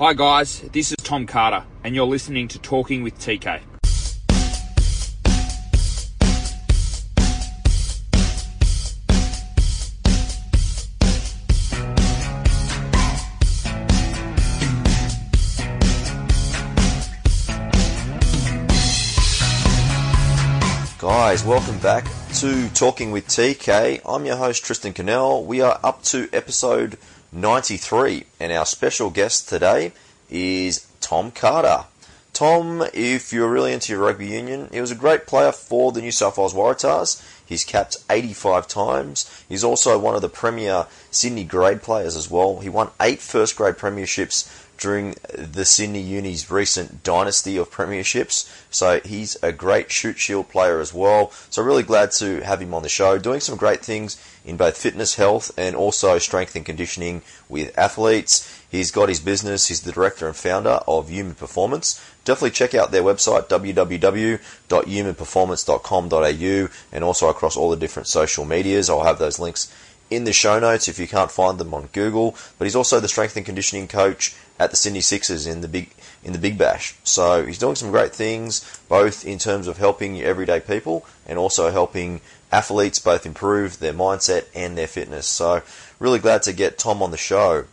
Hi, guys, this is Tom Carter, and you're listening to Talking with TK. Guys, welcome back to Talking with TK. I'm your host Tristan Cannell. We are up to episode 93, and our special guest today is Tom Carter. Tom, if you're really into your rugby union, he was a great player for the New South Wales Waratahs. He's capped 85 times. He's also one of the premier Sydney grade players as well. He won eight first grade premierships during the Sydney Uni's recent dynasty of premierships. So he's a great Shute Shield player as well. So really glad to have him on the show, doing some great things in both fitness, health, and also strength and conditioning with athletes. He's got his business. He's the director and founder of Human Performance. Definitely check out their website www.humanperformance.com.au and also across all the different social medias. I'll have those links in the show notes if you can't find them on Google. But he's also the strength and conditioning coach at the Sydney Sixers in the big in the Big Bash. So he's doing some great things, both in terms of helping everyday people and also helping athletes both improve their mindset and their fitness. So really glad to get Tom on the show.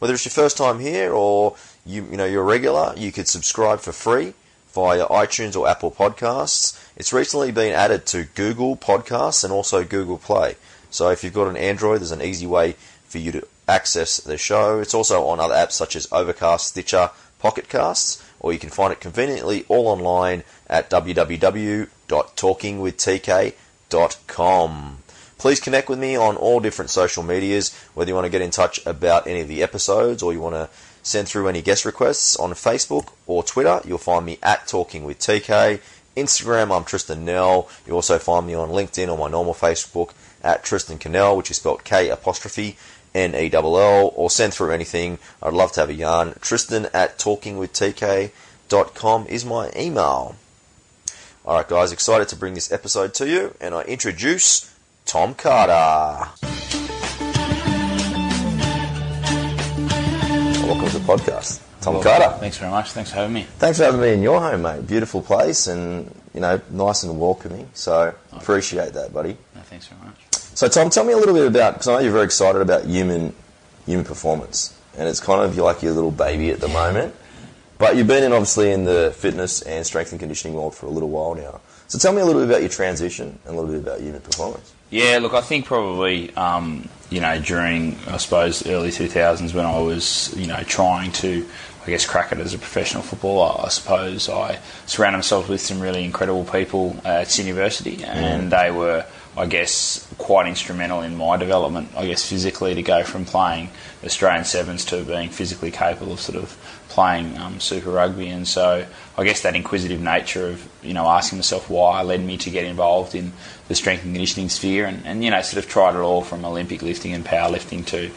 Whether it's your first time here or you you know you're a regular, you could subscribe for free via iTunes or Apple Podcasts. It's recently been added to Google Podcasts and also Google Play. So if you've got an Android, there's an easy way for you to access the show. It's also on other apps such as Overcast, Stitcher, Pocket Casts, or you can find it conveniently all online at www.talkingwithtk.com. Please connect with me on all different social medias, whether you want to get in touch about any of the episodes or you want to send through any guest requests on Facebook or Twitter. You'll find me at Talking with TK. Instagram, I'm Tristan Nell. You also find me on LinkedIn or my normal Facebook at Tristan Cannell, which is spelled K apostrophe N E L L, or send through anything. I'd love to have a yarn. Tristan at talkingwithtk.com is my email. Alright, guys, excited to bring this episode to you, and I introduce Tom Carter. Welcome to the podcast. Tom Well, Carter. Thanks very much. Thanks for having me. Thanks for having me in your home, mate. Beautiful place and, you know, nice and welcoming. So, appreciate that, buddy. No, thanks very much. So, Tom, tell me a little bit about, because I know you're very excited about human human performance. And it's kind of like your little baby at the moment. But you've been in, obviously, in the fitness and strength and conditioning world for a little while now. So, tell me a little bit about your transition and a little bit about human performance. Yeah, look, I think probably, um, you know, during, I suppose, early 2000s when I was, you know, trying to, I guess, crack it as a professional footballer, I suppose I surrounded myself with some really incredible people at University, and they were, I guess, quite instrumental in my development, I guess, physically to go from playing Australian Sevens to being physically capable of sort of playing um, Super Rugby. And so I guess that inquisitive nature of, you know, asking myself why led me to get involved in the strength and conditioning sphere and, and you know, sort of tried it all from Olympic lifting and powerlifting to,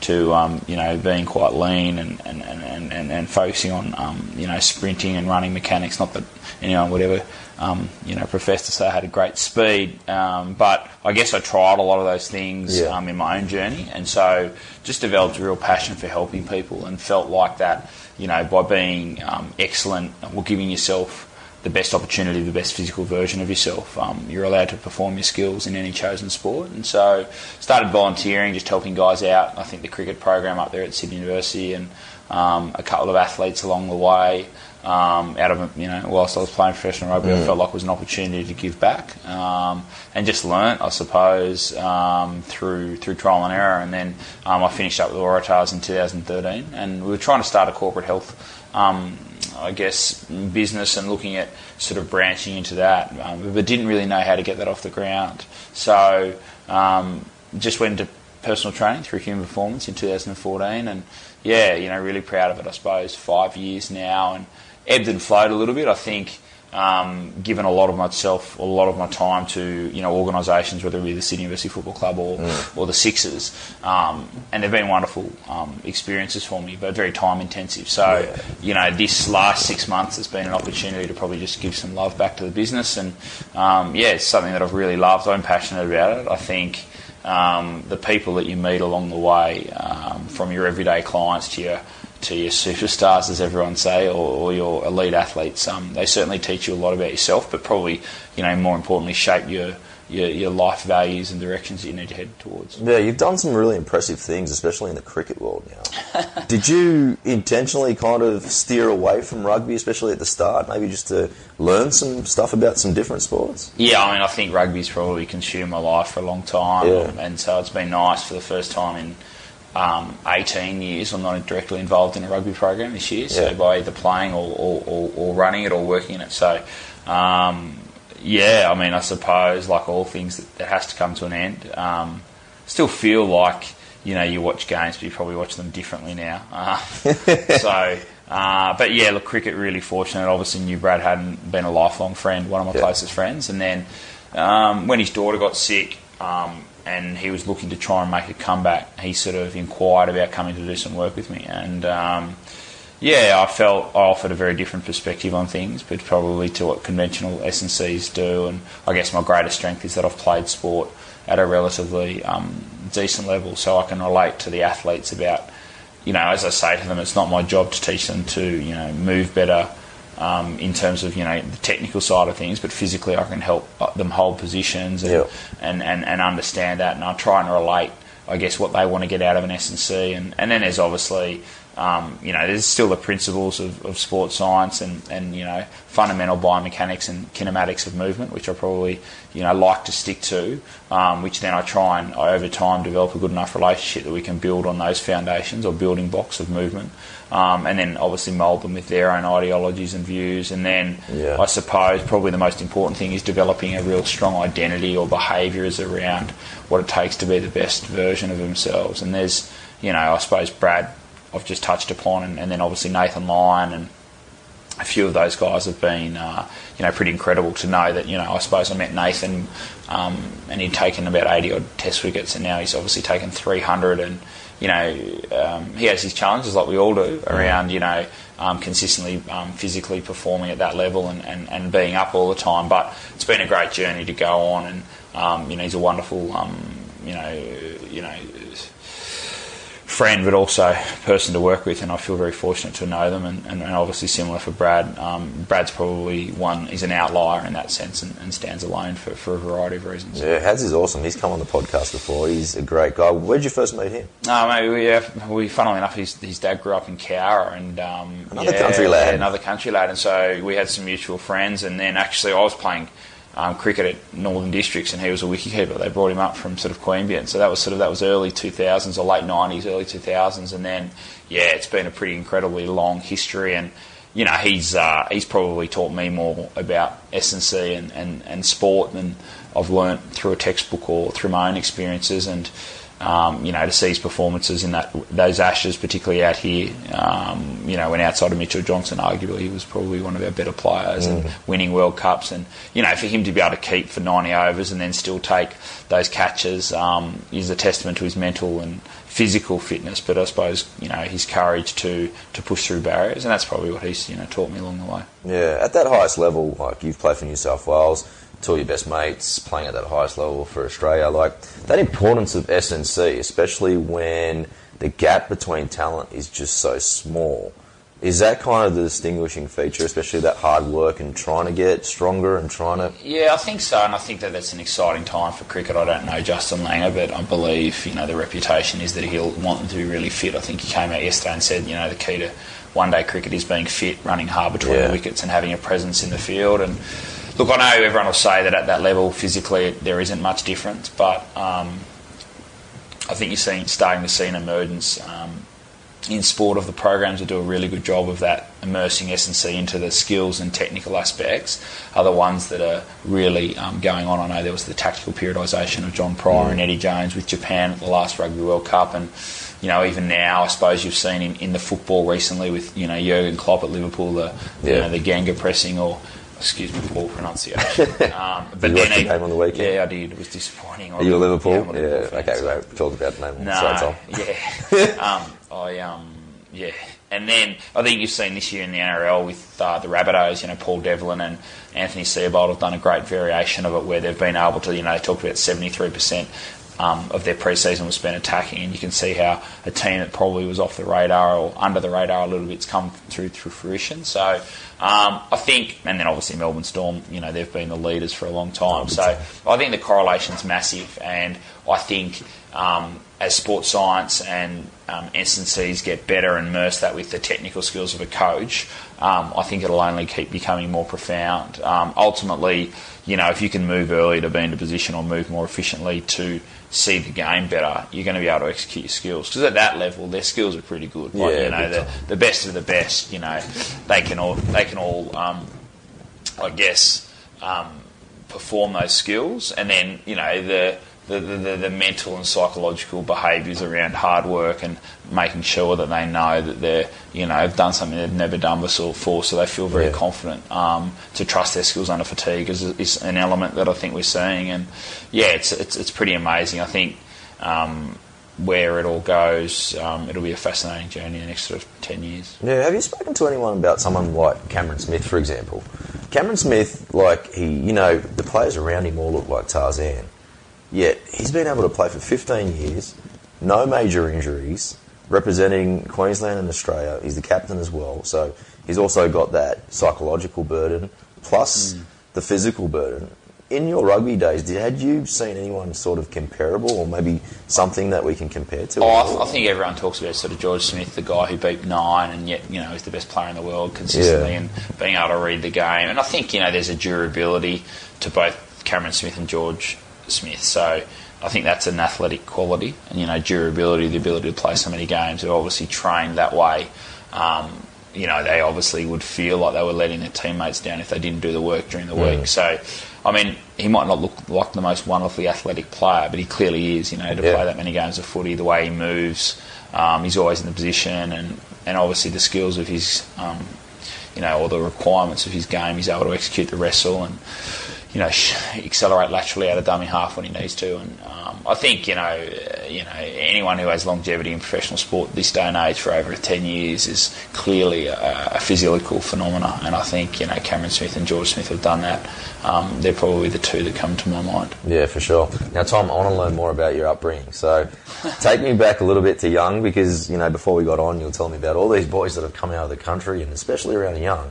to um, you know, being quite lean and, and, and, and, and, focusing on, um, you know, sprinting and running mechanics. Not that anyone would ever, um, you know, profess to say I had a great speed, um, but I guess I tried a lot of those things Yeah. um, in my own journey, and so just developed a real passion for helping people, and felt like that, you know, by being um, excellent, or giving yourself the best opportunity, the best physical version of yourself. Um, you're allowed to perform your skills in any chosen sport, and so started volunteering, just helping guys out. I think the cricket program up there at Sydney University, and um, a couple of athletes along the way. Um, out of it, you know, whilst I was playing professional rugby, I felt like it was an opportunity to give back um, and just learn, I suppose, um, through through trial and error. And then um, I finished up with Waratahs in 2013, and we were trying to start a corporate health um, I guess, business and looking at sort of branching into that, um, but didn't really know how to get that off the ground. So um, just went into personal training through Human Performance in 2014, and yeah, you know, really proud of it. I suppose five years now, and ebbed and flowed a little bit. I think. Um, given a lot of myself, a lot of my time to you know organisations, whether it be the Sydney University Football Club or, or the Sixers, um, and they've been wonderful um, experiences for me, but very time intensive. So you know this last six months has been an opportunity to probably just give some love back to the business, and um, yeah, it's something that I've really loved. I'm passionate about it. I think um, the people that you meet along the way, um, from your everyday clients to your to your superstars, as everyone say, or, or your elite athletes. Um, they certainly teach you a lot about yourself, but probably, you know, more importantly, shape your your, your life values and directions that you need to head towards. Yeah, you've done some really impressive things, especially in the cricket world now. Did you intentionally kind of steer away from rugby, especially at the start, maybe just to learn some stuff about some different sports? Yeah, I mean, I think rugby's probably consumed my life for a long time, Yeah. and so it's been nice for the first time in um, 18 years. I'm not directly involved in a rugby program this year, so Yeah. by either playing or, or, or, or running it or working in it. So, um, yeah, I mean, I suppose like all things, that, that has to come to an end. Um, still feel like you know you watch games, but you probably watch them differently now. Uh, so. Uh, but yeah, look, cricket really fortunate. Obviously, knew Brad Haddin been a lifelong friend, one of my Yeah. closest friends, and then um, when his daughter got sick um, and he was looking to try and make a comeback, he sort of inquired about coming to do some work with me. And um, yeah, I felt I offered a very different perspective on things, but probably to what conventional S&Cs do. And I guess my greatest strength is that I've played sport at a relatively um, decent level, so I can relate to the athletes about, you know, as I say to them, it's not my job to teach them to, you know, move better, um, in terms of you know the technical side of things, but physically I can help uh, them hold positions and, Yeah. and, and, and understand that, and I try and relate, I guess, what they want to get out of an S and C, and and then there's obviously. Um, you know, there's still the principles of, of sports science and, and, you know, fundamental biomechanics and kinematics of movement, which I probably, you know, like to stick to, um, which then I try and, I, over time, develop a good enough relationship that we can build on those foundations or building blocks of movement. Um, and then obviously mould them with their own ideologies and views. And then Yeah. I suppose probably the most important thing is developing a real strong identity or behaviours around what it takes to be the best version of themselves. And there's, you know, I suppose Brad, I've just touched upon, and, and then obviously Nathan Lyon and a few of those guys have been, uh, you know, pretty incredible to know that, you know, I suppose I met Nathan um, and he'd taken about 80 odd test wickets and now he's obviously taken 300 and, you know, um, he has his challenges like we all do around, you know, um, consistently um, physically performing at that level and, and, and being up all the time. But it's been a great journey to go on and, um, you know, he's a wonderful, um, you know, you know, friend, but also person to work with, and I feel very fortunate to know them. And, and, and obviously, similar for Brad. Um, Brad's probably one; he's an outlier in that sense, and, and stands alone for, for a variety of reasons. Yeah, Haz is awesome. He's come on the podcast before. He's a great guy. Where did you first meet him? No, mate, we, uh, we funnily enough, his, his dad grew up in Cowra, and um, Another country lad. yeah, another country lad, and so we had some mutual friends. And then actually, I was playing um, cricket at Northern Districts, and he was a wicketkeeper. They brought him up from sort of Queanbeyan, so that was sort of that was early 2000s or late 90s, early 2000s, and then yeah, it's been a pretty incredibly long history, and you know he's uh, he's probably taught me more about S and C and, and and sport than I've learnt through a textbook or through my own experiences, and um, you know, to see his performances in that those Ashes, particularly out here, um, you know, when outside of Mitchell Johnson, arguably he was probably one of our better players and winning World Cups, and you know, for him to be able to keep for 90 overs and then still take those catches um, is a testament to his mental and physical fitness, but I suppose you know his courage to to push through barriers, and that's probably what he's you know taught me along the way. Yeah, at that highest level, like you've played for New South Wales, two of your best mates playing at that highest level for Australia, like that importance of SNC, especially when the gap between talent is just so small. Is that kind of the distinguishing feature, especially that hard work and trying to get stronger and trying to Yeah, I think so, and I think that that's an exciting time for cricket. I don't know Justin Langer, but I believe you know the reputation is that he'll want them to be really fit. I think he came out yesterday and said you know the key to one day cricket is being fit, running hard between Yeah. the wickets, and having a presence in the field. And look, I know everyone will say that at that level physically there isn't much difference, but um, I think you're seeing starting to see an emergence. Um, in sport of the programs that do a really good job of that immersing S&C into the skills and technical aspects are the ones that are really um, going on. I know there was the tactical periodisation of John Pryor and Eddie Jones with Japan at the last Rugby World Cup and you know even now I suppose you've seen in, in the football recently with you know Jurgen Klopp at Liverpool the you know the Ganga pressing or excuse me poor pronunciation um, but you watch then the game on the weekend? yeah I did it was disappointing Are you a Liverpool? I'm Yeah, Liverpool fan, okay, so- we won't talk about it no more. no, Tom. yeah. um, I um, yeah, and then I think you've seen this year in the NRL with uh, the Rabbitohs. You know, Paul Devlin and Anthony Seibold have done a great variation of it, where they've been able to. You know, they talked about seventy three percent um, of their preseason was spent attacking, and you can see how a team that probably was off the radar or under the radar a little bit's come through through fruition. So um, I think, and then obviously Melbourne Storm, you know, they've been the leaders for a long time. So I think the correlation's massive, and I think um, as sports science and um, SNCs get better and immerse that with the technical skills of a coach, um, I think it'll only keep becoming more profound. Um, ultimately, you know, if you can move early to be in a position or move more efficiently to see the game better, you're going to be able to execute your skills. Because at that level, their skills are pretty good. Like, Yeah, you know, the, the best of the best. You know, they can all they can all, um, I guess, um, perform those skills, and then you know the. The, the, the, the mental and psychological behaviours around hard work and making sure that they know that they're you know have done something they've never done before, so they feel very Yeah. confident um, to trust their skills under fatigue is, is an element that I think we're seeing, and yeah, it's it's, it's pretty amazing. I think um, where it all goes, um, it'll be a fascinating journey in the next sort of ten years. Yeah, have you spoken to anyone about someone like Cameron Smith, for example? Cameron Smith, like he, you know, the players around him all look like Tarzan. Yet he's been able to play for 15 years, no major injuries, representing Queensland and Australia. He's the captain as well, so he's also got that psychological burden plus the physical burden. In your rugby days, did, had you seen anyone sort of comparable, or maybe something that we can compare to? Oh, I, I think everyone talks about sort of George Smith, the guy who beat nine, and yet you know he's the best player in the world consistently, Yeah. and being able to read the game. And I think you know there's a durability to both Cameron Smith and George Smith. So I think that's an athletic quality, and you know durability, the ability to play so many games. They're obviously trained that way. Um, you know they obviously would feel like they were letting their teammates down if they didn't do the work during the week. So. I mean, he might not look like the most wonderfully athletic player, but he clearly is. You know, to Yeah. play that many games of footy, the way he moves, um, he's always in the position, and, and obviously the skills of his, um, you know, or the requirements of his game. He's able to execute the wrestle and, you know, accelerate laterally out of dummy half when he needs to. And um, I think you know, uh, you know, anyone who has longevity in professional sport this day and age for over ten years is clearly a, a physiological phenomena. And I think you know, Cameron Smith and George Smith have done that. Um, they're probably the two that come to my mind. Yeah, for sure. Now, Tom, I want to learn more about your upbringing. So, take me back a little bit to young, because you know before we got on, you were telling me about all these boys that have come out of the country, and especially around young.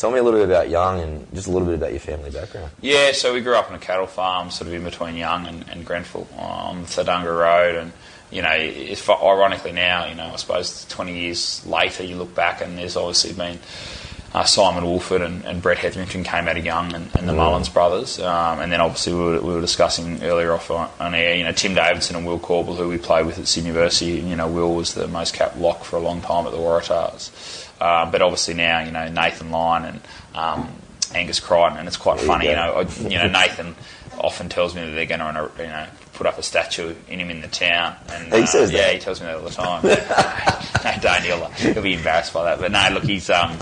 Tell me a little bit about young, and just a little bit about your family background. Yeah, so we grew up on a cattle farm, sort of in between Young and, and Grenfell on the Thadunga Road, and you know, fu- ironically now, you know, I suppose 20 years later, you look back and there's obviously been uh, Simon Woolford and, and Brett Hetherington came out of Young and, and the Mullins brothers, um, and then obviously we were, we were discussing earlier off on, on air, you know, Tim Davidson and Will Caldwell, who we played with at Sydney University. You know, Will was the most capped lock for a long time at the Waratahs, uh, but obviously now, you know, Nathan Lyon and um, Angus Crichton, and it's quite There funny, you go. know, I- you know, Nathan often tells me that they're going to, you know, put up a statue in him in the town. And He uh, says that? yeah, he tells me that all the time. no, don't he'll, he'll be embarrassed by that. But no, look, he's um,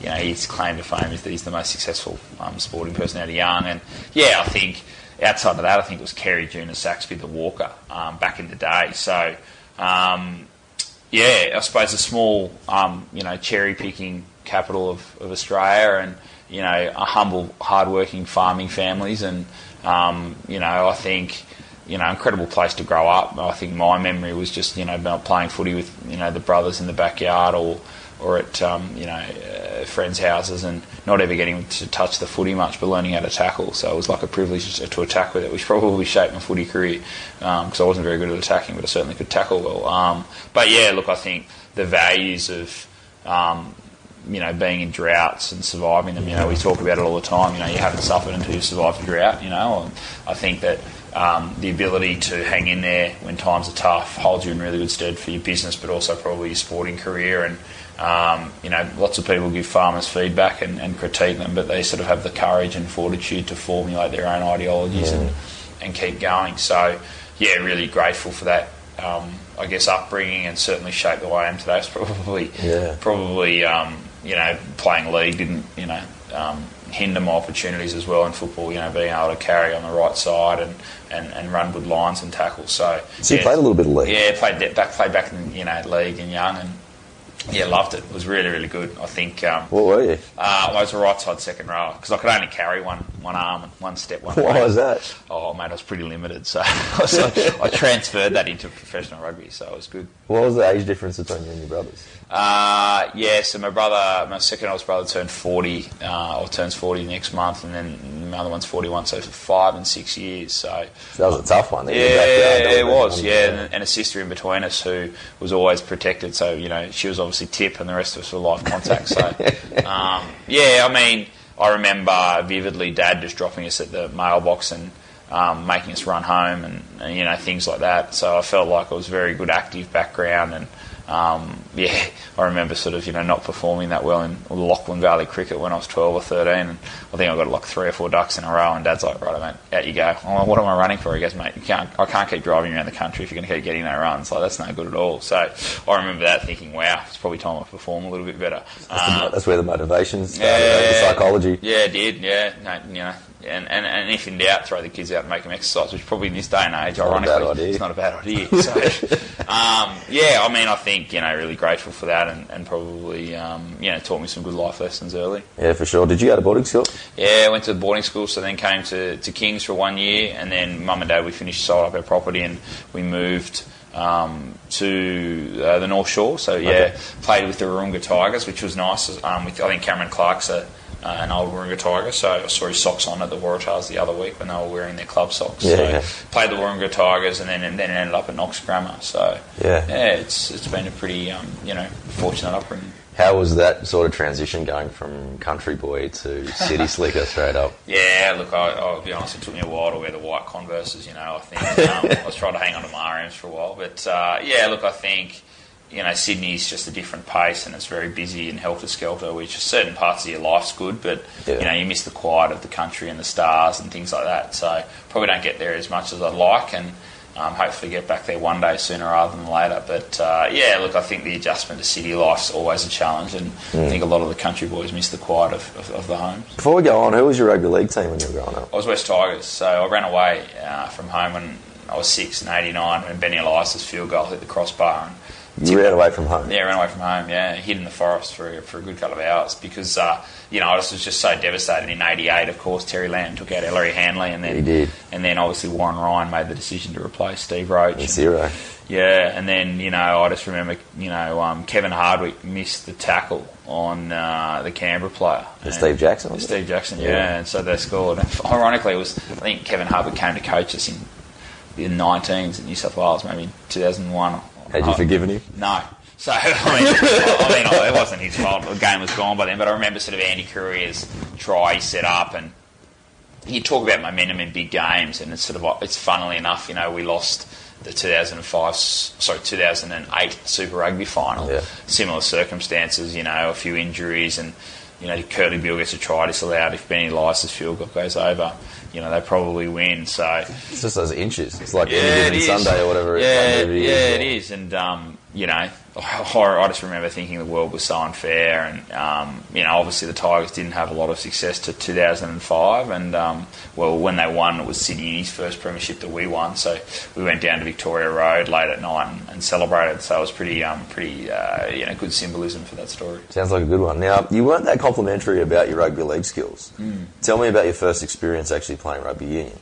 you know, his claim to fame is that he's the most successful um, sporting person out of young. And yeah, I think outside of that, I think it was Kerry Junna Saxby, the Walker, um, back in the day. So. Um, yeah, I suppose a small, um, you know, cherry picking capital of, of Australia, and you know, a humble, hard-working farming families, and um, you know, I think you know, incredible place to grow up. I think my memory was just you know playing footy with you know the brothers in the backyard or or at um, you know uh, friends' houses, and not ever getting to touch the footy much, but learning how to tackle. So it was like a privilege to, to attack with it, which probably shaped my footy career because I wasn't very good at attacking, but I certainly could tackle well. Um, but yeah, look, I think the values of um, you know, being in droughts and surviving them. You know, we talk about it all the time. You know, you haven't suffered until you've survived a drought. You know, and I think that um, the ability to hang in there when times are tough holds you in really good stead for your business, but also probably your sporting career. And um, you know, lots of people give farmers feedback and, and critique them, but they sort of have the courage and fortitude to formulate their own ideologies and, and keep going. So, yeah, really grateful for that. Um, I guess upbringing and certainly shaped the way I am today. It's probably Yeah. probably um, you know playing league didn't you know um, hinder my opportunities as well in football. You know, being able to carry on the right side and, and, and run good lines and tackles. So, So you played a little bit of league. Yeah, played back played back in you know league and young and Yeah, loved it. It was really, really good. I think um, What were you? uh, I was a right side second rower because I could only carry one one arm and one step one Why way. was that? Oh, mate, I was pretty limited, so, so I transferred that into professional rugby, so it was good. What was the age difference between you and your brothers? Uh, yeah, so my brother, my second oldest brother turned 40, uh, or turns 40 next month, and then my other one's 41, so for five and six years, so... That was a tough one. Yeah, backyard, it was. Yeah, and, and a sister in between us who was always protected. So you know, she was obviously tip, and the rest of us were life contact. So um, yeah, I mean, I remember vividly Dad just dropping us at the mailbox and um, making us run home, and, and you know things like that. So I felt like it was a very good active background and. Um, yeah, I remember sort of you know not performing that well in Lachlan Valley cricket when I was 12 or 13, and I think I got like three or four ducks in a row. And Dad's like, "Right, mate, out you go." Like, "What am I running for?" He goes, "Mate, you can't. I can't keep driving around the country if you're going to keep getting no runs. Like that's no good at all." So I remember that thinking, "Wow, it's probably time I perform a little bit better." Um, That's where the motivation started, eh, the psychology. yeah, it did. Yeah, no, you know, and, and, and if in doubt, throw the kids out and make them exercise, which probably in this day and age, ironically, it's not a bad idea. So, um, yeah, I mean, I think you know, really grateful for that, and, and probably um, you know, taught me some good life lessons early. Yeah, for sure. Did you go to boarding school? Yeah, I went to boarding school, so then came to, to Kings for one year, and then mum and dad we finished sold up our property and we moved um, to uh, the North Shore. So yeah, Okay. played with the Wahroonga Tigers, which was nice. Um, with, I think Cameron Clark's a, uh, an old Wahroonga Tiger, so I saw his socks on at the Waratahs the other week when they were wearing their club socks. Yeah, so yeah. played the Warunga Tigers, and then and then ended up at Knox Grammar. So Yeah. yeah, it's it's been a pretty um, you know fortunate upbringing. How was that sort of transition going from country boy to city slicker straight up? Yeah, look, I, I'll be honest, it took me a while to wear the white Converses, you know, I think. Um, I was trying to hang on to my RMs for a while. But, uh, yeah, look, I think, you know, Sydney's just a different pace and it's very busy and helter-skelter, which certain parts of your life's good, but, Yeah. you know, you miss the quiet of the country and the stars and things like that. So probably don't get there as much as I'd like and um, hopefully get back there one day sooner rather than later. But, uh, yeah, look, I think the adjustment to city life's always a challenge and I think a lot of the country boys miss the quiet of, of, of the homes. Before we go on, who was your rugby league team when you were growing up? I was West Tigers, so I ran away uh, from home when I was six in '89 when Benny Elias's field goal hit the crossbar. And You ran away from home. yeah, ran away from home. Yeah, hid in the forest for for a good couple of hours because uh, you know I was just so devastated. In '88, of course, Terry Lamb took out Ellery Hanley, and then He did. and then obviously Warren Ryan made the decision to replace Steve Roach. And- Zero. yeah, and then you know I just remember you know um, Kevin Hardwick missed the tackle on uh, the Canberra player. And- Steve Jackson? Steve Jackson, yeah. Yeah. and so they scored. And ironically, it was I think Kevin Hardwick came to coach us in the 19s in New South Wales, maybe 2001. Had you oh, forgiven him? no. So I mean, I mean, oh, it wasn't his fault. The game was gone by then. But I remember sort of Andy Currier's try he set up, and you talk about momentum in big games, and it's sort of it's funnily enough, you know, we lost the 2005, sorry, 2008 Super Rugby final. Yeah. Similar circumstances, you know, a few injuries, and you know, Kurtley Beale gets a try disallowed. If Benny Elias's field goal goes over, you know, they probably win. So It's just those inches. It's like yeah, any it. Sunday or whatever. it- Yeah, whatever yeah, it is. And um, you know, I just remember thinking the world was so unfair, and um, you know, obviously the Tigers didn't have a lot of success to 2005, and um, well, when they won, it was Sydney Uni's first premiership that we won. So we went down to Victoria Road late at night and, and celebrated. So it was pretty, um, pretty, uh, you know, good symbolism for that story. Sounds like a good one. Now, you weren't that complimentary about your rugby league skills. Hmm. Tell me about your first experience actually playing rugby union.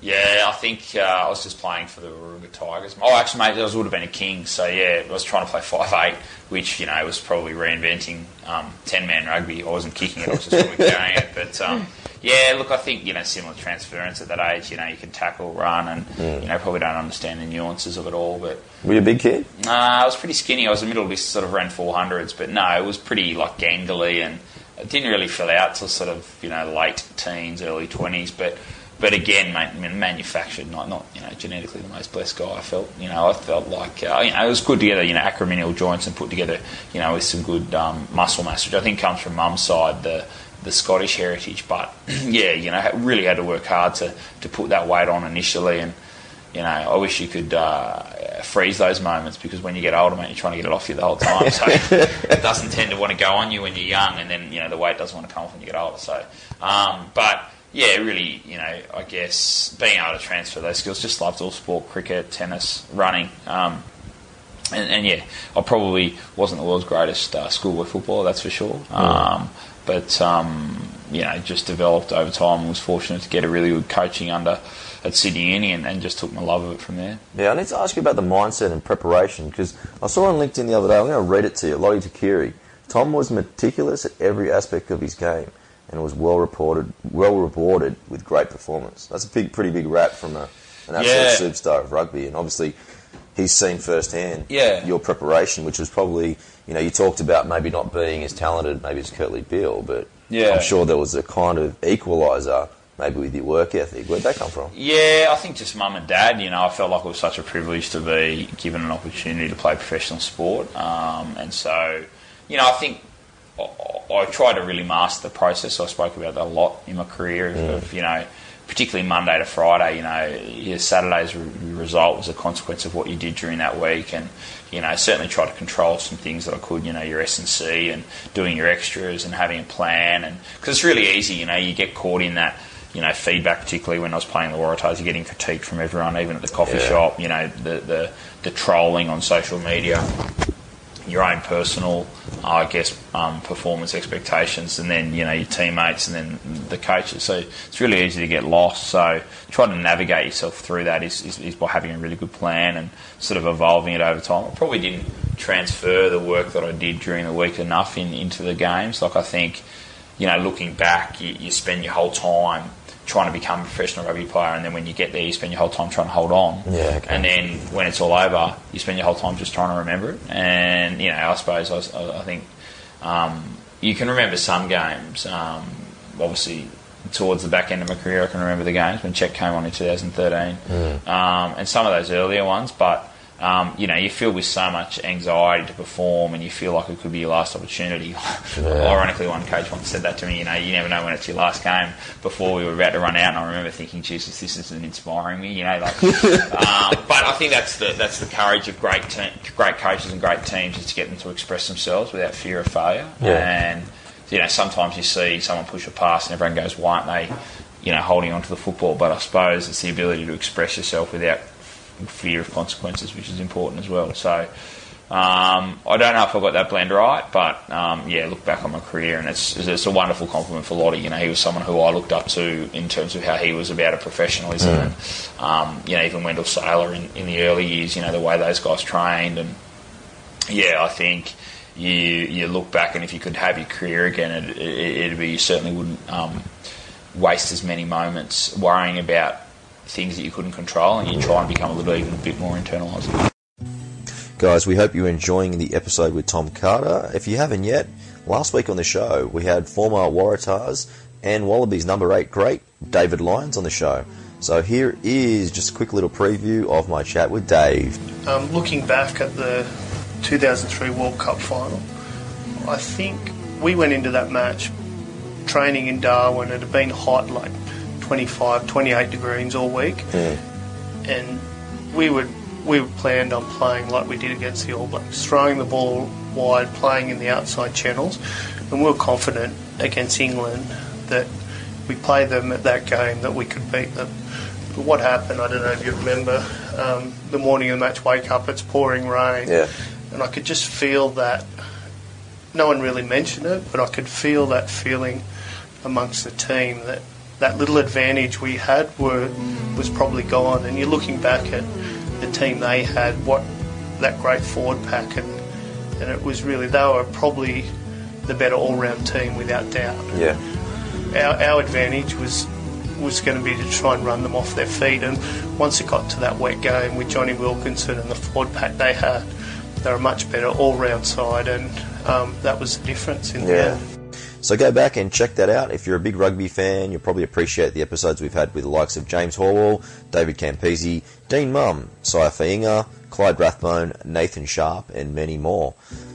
Yeah, I think uh, I was just playing for the Wahroonga Tigers. Oh, actually, mate, I was, would have been a king. So yeah, I was trying to play five eight, which you know was probably reinventing um, ten man rugby. I wasn't kicking it; I was just probably carrying it. But um, yeah, look, I think you know similar transference at that age. You know, you can tackle, run, and you know probably don't understand the nuances of it all. But Were you a big kid? uh, I was pretty skinny. I was a middle list, sort of ran four hundreds, but no, it was pretty like gangly, and it didn't really fill out till sort of you know late teens, early twenties. But but again, mate, manufactured, not not you know genetically the most blessed guy. I felt you know I felt like uh, you know it was good together, you know acromial joints and put together you know with some good um, muscle mass, which I think comes from mum's side. The the Scottish heritage, but yeah, you know, really had to work hard to, to put that weight on initially, and you know, I wish you could uh, freeze those moments because when you get older, mate, you're trying to get it off you the whole time. So it doesn't tend to want to go on you when you're young, and then you know the weight doesn't want to come off when you get older. So, um, but yeah, really, you know, I guess being able to transfer those skills. Just loved all sport, cricket, tennis, running. Um, and, and yeah, I probably wasn't the world's greatest uh, schoolboy footballer, that's for sure. Um, but um, you know, just developed over time. and Was fortunate to get a really good coaching under at Sydney Uni, and, and just took my love of it from there. Yeah, I need to ask you about the mindset and preparation because I saw on LinkedIn the other day. I'm going to read it to you. Lottie Tuqiri. Tom was meticulous at every aspect of his game and was well reported, well rewarded with great performance. That's a big, pretty big rap from a, an absolute Yeah. superstar of rugby, and obviously he's seen firsthand Yeah. your preparation, which was probably you know you talked about maybe not being as talented maybe as Kurtley Beale, but Yeah. I'm sure there was a kind of equaliser maybe with your work ethic. Where'd that come from? Yeah, I think just mum and dad. You know, I felt like it was such a privilege to be given an opportunity to play professional sport, um, and so, you know, I think I, tried to really master the process. I spoke about that a lot in my career. Of, of, mm. you know, particularly Monday to Friday. You know, your Saturday's re- result was a consequence of what you did during that week, and you know, certainly try to control some things that I could. You know, your S and C and doing your extras and having a plan, and because it's really easy. You know, you get caught in that you know, feedback, particularly when I was playing the Waratahs, you're getting critiqued from everyone, even at the coffee Yeah. shop, you know, the, the, the trolling on social media, your own personal, I guess, um, performance expectations, and then, you know, your teammates and then the coaches. So it's really easy to get lost. So trying to navigate yourself through that is, is, is by having a really good plan and sort of evolving it over time. I probably didn't transfer the work that I did during the week enough in, into the games. Like, I think, you know, looking back, you, you spend your whole time trying to become a professional rugby player, and then when you get there, you spend your whole time trying to hold on. Yeah, okay. And then when it's all over, you spend your whole time just trying to remember it. And you know, I suppose I, I think um, you can remember some games. Um, obviously, towards the back end of my career, I can remember the games when Cheika came on in 2013, um, and some of those earlier ones. But um, you know, you feel with so much anxiety to perform, and you feel like it could be your last opportunity. Ironically, one coach once said that to me. You know, you never know when it's your last game. Before we were about to run out, and I remember thinking, Jesus, this isn't inspiring me. You know, like. um, but I think that's the that's the courage of great te- great coaches and great teams is to get them to express themselves without fear of failure. Yeah. And you know, sometimes you see someone push a pass, and everyone goes, "Why aren't they?" You know, holding on to the football. But I suppose it's the ability to express yourself without fear of consequences, which is important as well. So. Um, I don't know if I got that blend right, but um, yeah, look back on my career, and it's it's a wonderful compliment for Lottie. You know, he was someone who I looked up to in terms of how he was about a professionalism, and um, you know, even Wendell Sailor in, in the early years. You know, the way those guys trained, and yeah, I think you you look back, and if you could have your career again, it, it, it'd be you certainly wouldn't um, waste as many moments worrying about things that you couldn't control, and you try and become a little even a bit more internalised. Guys, we hope you're enjoying the episode with Tom Carter. If you haven't yet, last week on the show we had former Waratahs and Wallabies number eight great David Lyons on the show. So here is just a quick little preview of my chat with Dave. Um, looking back at the 2003 World Cup final, I think we went into that match training in Darwin. It had been hot, like 25, 28 degrees all week, and we would we were planned on playing like we did against the All Blacks, throwing the ball wide, playing in the outside channels, and we were confident against England that we played them at that game that we could beat them. But what happened? I don't know if you remember. Um, the morning of the match, wake up, it's pouring rain, Yeah. and I could just feel that. No one really mentioned it, but I could feel that feeling amongst the team that that little advantage we had were was probably gone. And you're looking back at the team they had, what that great forward pack, and and it was really they were probably the better all-round team without doubt. Yeah. Our, our advantage was was going to be to try and run them off their feet. And once it got to that wet game with Jonny Wilkinson and the forward pack they had, they were a much better all-round side, and um, that was the difference in the end. So go back and check that out. If you're a big rugby fan, you'll probably appreciate the episodes we've had with the likes of James Horwill, David Campese, Dean Mumm, Sia Fainga, Clyde Rathbone, Nathan Sharpe, and many more.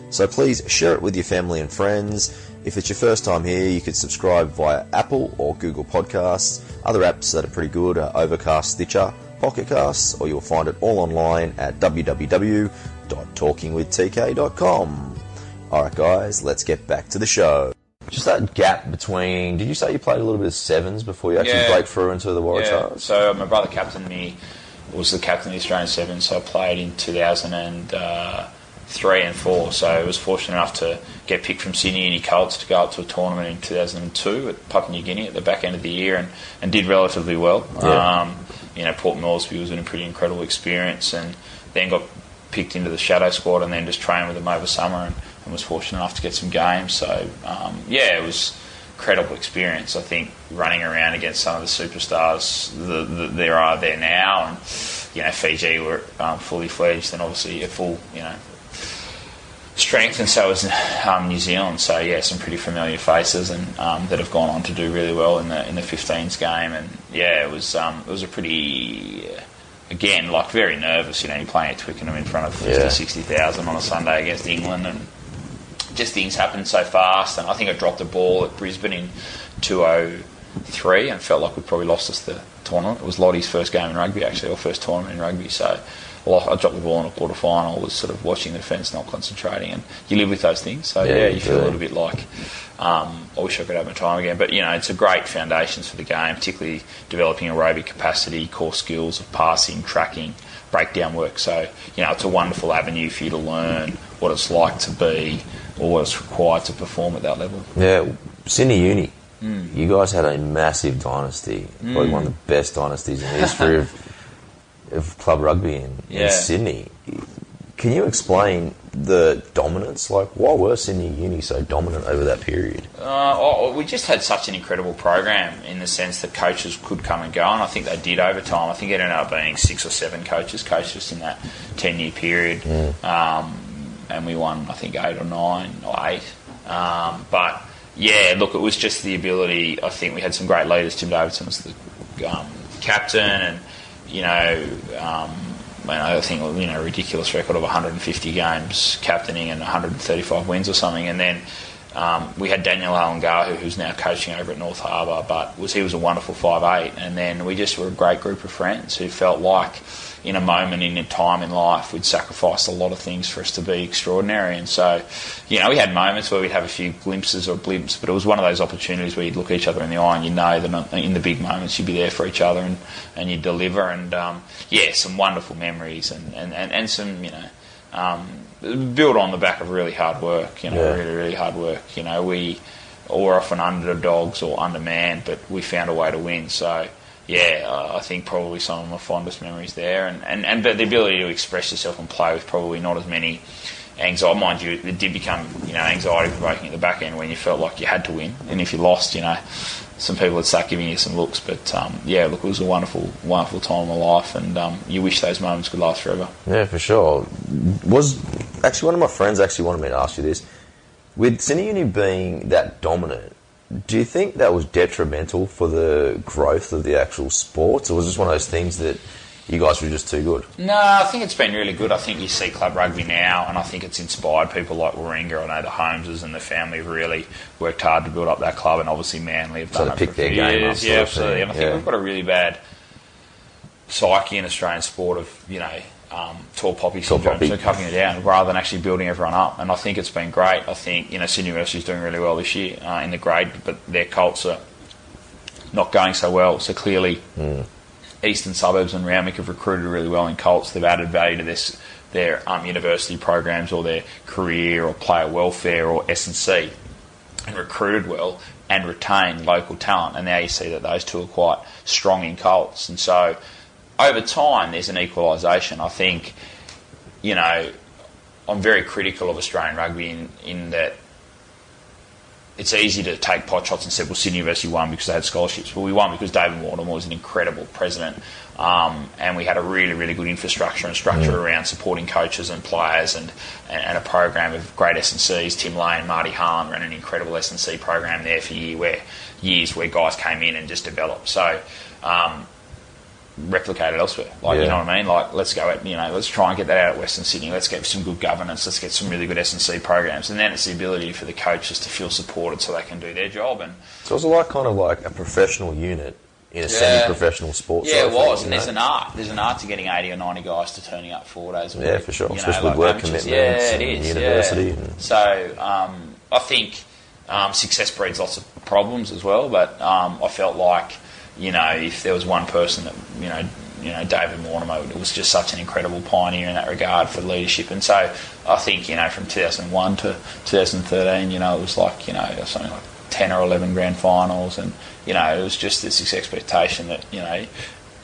So please share it with your family and friends. If it's your first time here, you could subscribe via Apple or Google Podcasts. Other apps that are pretty good are Overcast, Stitcher, Pocket Casts, or you'll find it all online at www.talkingwithtk.com. Alright, guys, let's get back to the show. Just that gap between. Did you say you played a little bit of sevens before you actually Yeah. break through into the Yeah, Waratahs? so my brother captained me was the captain of the Australian Sevens, so I played in 2003 and 4. So I was fortunate enough to get picked from Sydney Uni Colts to go up to a tournament in 2002 at Papua New Guinea at the back end of the year and, and did relatively well. Yeah. Um, you know, Port Moresby was a pretty incredible experience and then got picked into the shadow squad and then just trained with them over summer and, and was fortunate enough to get some games. So, um, yeah, it was incredible experience. I think running around against some of the superstars that, that there are there now, and you know Fiji were um, fully fledged, and obviously at full you know strength, and so was um, New Zealand. So yeah, some pretty familiar faces, and um, that have gone on to do really well in the in the 15s game, and yeah, it was um, it was a pretty. Again, like very nervous, you know, you're playing at Twickenham in front of 50, Yeah. 60,000 on a Sunday against England, and just things happened so fast. And I think I dropped the ball at Brisbane in 203 and felt like we probably lost us the tournament. It was Lottie's first game in rugby, actually, or first tournament in rugby. So I dropped the ball in a quarter final, was sort of watching the defence, not concentrating. And you live with those things. So Yeah, yeah, you feel do. a little bit like, um, I wish I could have my time again. But, you know, it's a great foundations for the game, particularly developing aerobic capacity, core skills of passing, tracking, breakdown work. So, you know, it's a wonderful avenue for you to learn what it's like to be or what it's required to perform at that level. Yeah, Sydney Uni. Hmm. You guys had a massive dynasty, probably one of the best dynasties in the history of of club rugby in, in Sydney. Can you explain the dominance? Like, why were Sydney Uni so dominant over that period? Uh, oh, we just had such an incredible program in the sense that coaches could come and go, and I think they did over time. I think it ended up being six or seven coaches coached us in that ten-year period, um, and we won I think eight or nine or eight. Um, but yeah, look, it was just the ability. I think we had some great leaders. Tim Davidson was the um, captain, and you know. Um, I think you know ridiculous record of 150 games captaining and 135 wins or something, and then um, we had Daniel Halangahu, who's now coaching over at North Harbour, but was he was a wonderful five eight, and then we just were a great group of friends who felt like in a moment in a time in life we'd sacrificed a lot of things for us to be extraordinary, and so you know we had moments where we'd have a few glimpses or blimps, but it was one of those opportunities where you'd look each other in the eye and you know that in the big moments you'd be there for each other and, and you'd deliver, and um, yeah, some wonderful memories and, and, and, and some you know um, built on the back of really hard work. You know, Yeah. really really hard work. You know, we were often underdogs or undermanned, but we found a way to win. So. Yeah, uh, I think probably some of my fondest memories there, and, and, and but the ability to express yourself and play with probably not as many anxiety. Mind you, it did become you know anxiety provoking at the back end when you felt like you had to win, and if you lost, you know, some people would start giving you some looks. But um, yeah, look, it was a wonderful, wonderful time of my life, and um, you wish those moments could last forever. Yeah, for sure. Was actually one of my friends actually wanted me to ask you this. With Sydney Uni being that dominant, do you think that was detrimental for the growth of the actual sports, or was it just one of those things that you guys were just too good? No, I think it's been really good. I think you see club rugby now, and I think it's inspired people like Warringah. I know the Holmeses and the family have really worked hard to build up that club, and obviously Manly have So done it for picked their game years. Yeah, absolutely. And I think yeah. we've got a really bad psyche in Australian sport of you know um, tall poppy Tall syndrome, poppy. so cutting it down rather than actually building everyone up. And I think it's been great. I think you know Sydney University is doing really well this year uh, in the grade, but their Colts are not going so well. So clearly, eastern suburbs and Randwick have recruited really well in Colts. They've added value to this their um, university programs or their career or player welfare or S and C, and recruited well and retained local talent. And now you see that those two are quite strong in Colts. And so over time, there's an equalisation. I think, you know, I'm very critical of Australian rugby in, in that it's easy to take pot shots and say, well, Sydney University won because they had scholarships. But we won because David Mortimer was an incredible president. Um, and we had a really, really good infrastructure and structure around supporting coaches and players and, and, and a program of great S&Cs. Tim Lane, Marty Harlan ran an incredible S&C program there for year where, years where guys came in and just developed. So um, replicate it elsewhere. Like, Yeah. you know what I mean? Like, let's go at, you know, let's try and get that out at Western Sydney. Let's get some good governance. Let's get some really good S&C programs. And then it's the ability for the coaches to feel supported so they can do their job. And So it was a like kind of like a professional unit in a Yeah. semi-professional sport. yeah, it thing, was. you And know? there's an art. There's an art to getting 80 or 90 guys to turning up four days a week. Yeah, for sure. You know, Especially like with work commitments Yeah, it and is. university yeah. and- So um, I think um, success breeds lots of problems as well. But um, I felt like, you know, if there was one person that, you know, you know David Mortimer was just such an incredible pioneer in that regard for leadership. And so I think you know from 2001 to 2013, you know it was like you know something like 10 or 11 grand finals, and you know it was just this expectation that you know.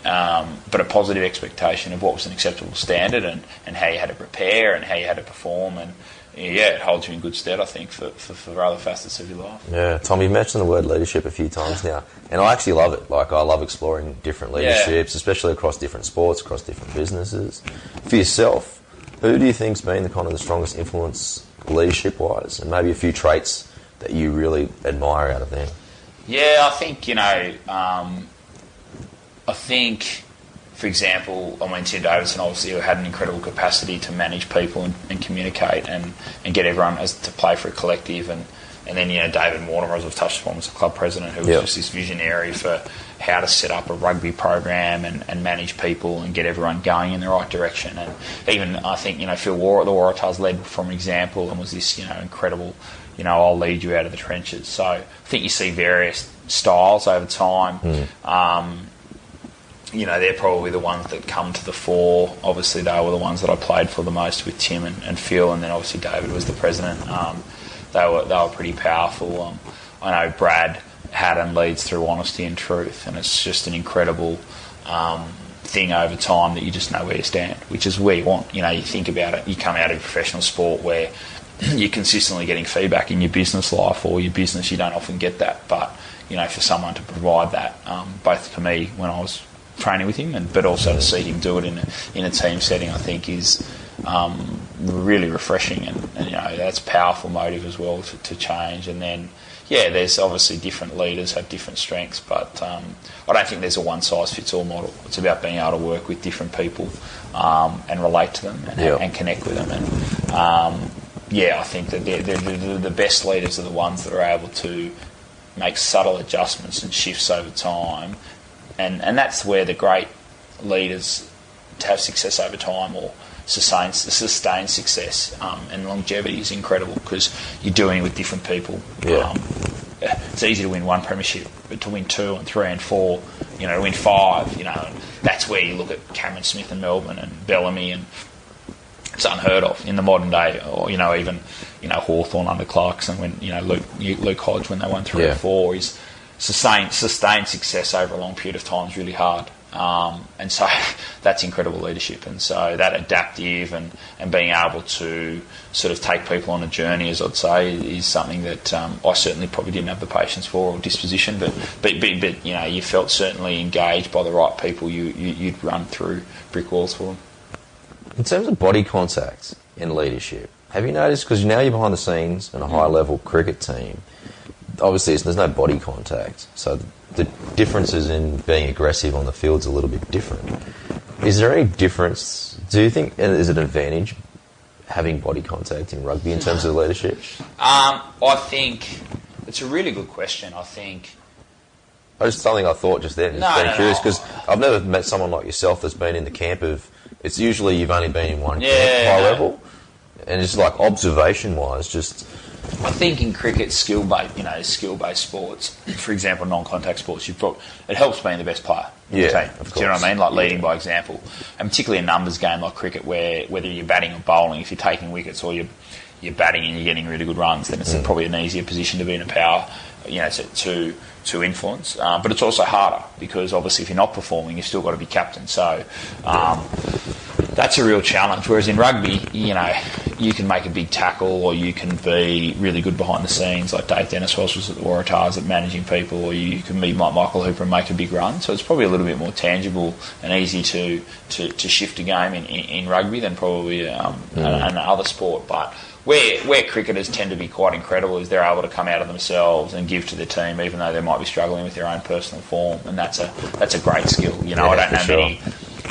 Um, but a positive expectation of what was an acceptable standard and, and how you had to prepare and how you had to perform and yeah, it holds you in good stead, I think, for, for, for other facets of your life. Yeah, Tom, you mentioned the word leadership a few times now, and I actually love it. Like, I love exploring different leaderships, yeah. especially across different sports, across different businesses. For yourself, who do you think's been the kind of the strongest influence leadership-wise, and maybe a few traits that you really admire out of them? Yeah, I think you know, um, I think for example, I mean, Tim Davidson obviously had an incredible capacity to manage people and, and communicate and, and get everyone as to play for a collective. And, and then, you know, David Mortimer, as I've touched upon, was a club president who was yep. just this visionary for how to set up a rugby program and, and manage people and get everyone going in the right direction. And even, I think, you know, Phil Waugh at the Waratahs led from an example and was this, you know, incredible, you know, I'll lead you out of the trenches. So I think you see various styles over time. Mm. Um, you know, they're probably the ones that come to the fore. Obviously, they were the ones that I played for the most with Tim and, and Phil, and then obviously David was the president. Um, they were they were pretty powerful. Um, I know Brad Haddin leads through honesty and truth, and it's just an incredible um, thing over time that you just know where you stand, which is where you want. You know, you think about it. You come out of professional sport where you're consistently getting feedback in your business life or your business. You don't often get that, but you know, for someone to provide that, um, both for me when I was training with him, and but also to see him do it in a, in a team setting, I think is um, really refreshing, and, and, you know that's powerful motive as well to, to, change. And then, yeah, there's obviously different leaders have different strengths, but um, I don't think there's a one size fits all model. It's about being able to work with different people um, and relate to them and, yep. and, connect with them. And um, yeah, I think that they're, they're, they're, the best leaders are the ones that are able to make subtle adjustments and shifts over time and and that's where the great leaders to have success over time or sustain sustain success um, and longevity is incredible because you're doing it with different people. Yeah. Um, it's easy to win one premiership, but to win two and three and four, you know, to win five, you know, that's where you look at Cameron Smith and Melbourne and Bellamy and it's unheard of in the modern day, or you know, even you know Hawthorn under Clarkson when you know Luke Luke Hodge when they won three yeah. or four is sustain sustained success over a long period of time is really hard. Um, and so that's incredible leadership. And so that adaptive and, and being able to sort of take people on a journey, as I'd say, is something that um, I certainly probably didn't have the patience for or disposition. But, but, but, but, you know, you felt certainly engaged by the right people. You, you, would run through brick walls for them. In terms of body contact in leadership, have you noticed, because now you're behind the scenes in a high level cricket team, obviously there's no body contact, so the differences in being aggressive on the field is a little bit different. Is there any difference? Do you think is it an advantage having body contact in rugby in terms of leadership? Um, I think it's a really good question. I think. Just something I thought just then. Just no, being no, curious because no. I've never met someone like yourself that's been in the camp of. It's usually you've only been in one yeah, camp, high level, and it's like observation wise, just I think in cricket, skill based, you know, skill based sports, for example, non contact sports, you've got, it helps being the best player. Yeah, Do you know what I mean? Like leading yeah. by example, and particularly a numbers game like cricket, where whether you're batting or bowling, if you're taking wickets or you're you're batting and you're getting really good runs, then it's mm. probably an easier position to be in a power, you know, to to, to influence. Uh, but it's also harder because obviously if you're not performing, you've still got to be captain. So. Um, that's a real challenge. Whereas in rugby, you know, you can make a big tackle or you can be really good behind the scenes, like Dave Dennis was, was at the Waratahs at managing people, or you can meet Mike Michael Hooper and make a big run. So it's probably a little bit more tangible and easy to, to, to shift a game in, in, in rugby than probably um, mm. another sport. But where where cricketers tend to be quite incredible is they're able to come out of themselves and give to the team, even though they might be struggling with their own personal form, and that's a that's a great skill. You know, yeah, I don't know sure. many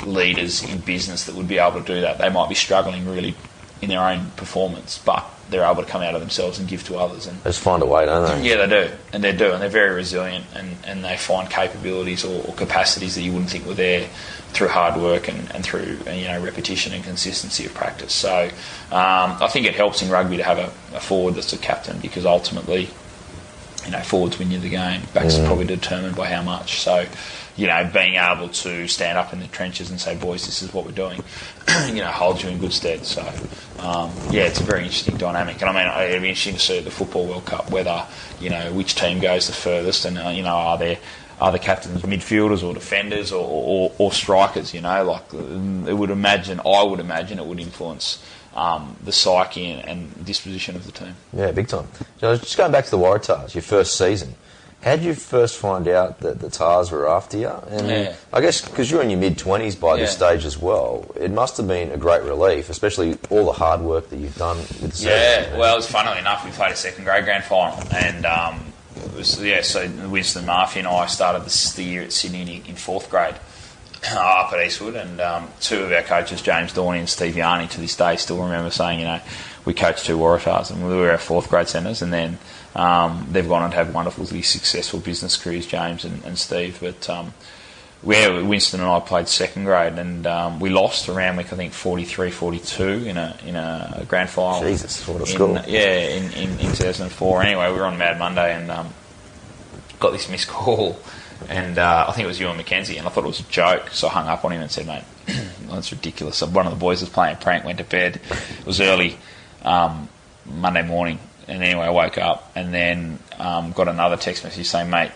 leaders in business that would be able to do that. They might be struggling really in their own performance, but they're able to come out of themselves and give to others. And just find a way, don't they? Yeah, they do, and they do, and they're very resilient, and, and they find capabilities or, or capacities that you wouldn't think were there through hard work and, and through you know repetition and consistency of practice. So um, I think it helps in rugby to have a, a forward that's a captain because ultimately you know, forwards win you the game. Backs are probably determined by how much. So, you know, being able to stand up in the trenches and say, boys, this is what we're doing, you know, holds you in good stead. So, um, yeah, it's a very interesting dynamic. And I mean, it'd be interesting to see the Football World Cup whether, you know, which team goes the furthest and, uh, you know, are there are the captains midfielders or defenders or, or, or strikers, you know, like it would imagine, I would imagine it would influence um, the psyche and, and, disposition of the team. Yeah, big time. So just going back to the Waratahs, your first season. How did you first find out that the Tahs were after you? And yeah. I guess because you're in your mid 20s by this stage as well, it must have been a great relief, especially all the hard work that you've done with the Yeah, season. well, it was funnily enough, we played a second grade grand final, and um, it was yeah. So Winston Murphy and I started this, the year at Sydney in, in fourth grade, up at Eastwood, and um, two of our coaches, James Dorney and Steve Yarney, to this day still remember saying, you know, we coached two Waratahs, and we were our fourth grade centres, and then um, they've gone on to have wonderfully successful business careers, James and, and Steve, but. Um, yeah, Winston and I played second grade, and um, we lost around week I think 43-42 in a in a grand final. Jesus, what a in- Yeah, in, in, in 2004. Anyway, we were on Mad Monday and um, got this missed call, and uh, I think it was Ewen McKenzie, and I thought it was a joke, so I hung up on him and said, "Mate, that's ridiculous." So one of the boys was playing a prank, went to bed. It was early um, Monday morning, and anyway, I woke up and then um, got another text message saying, "Mate."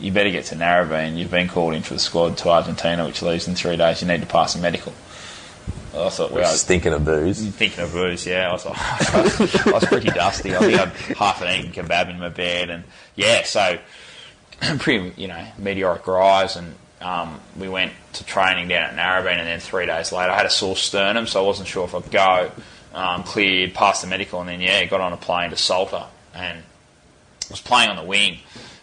You better get to Narrabeen. You've been called in for the squad to Argentina, which leaves in three days. You need to pass a medical. I thought, well, Stinking of booze. Thinking of booze, yeah. I was, like, I was pretty dusty. I think I'd half an eaten kebab in my bed, and yeah, so pretty, you know, meteoric rise. And um, we went to training down at Narrabeen, and then three days later, I had a sore sternum, so I wasn't sure if I'd go. Um, cleared, passed the medical, and then yeah, got on a plane to Salta, and was playing on the wing.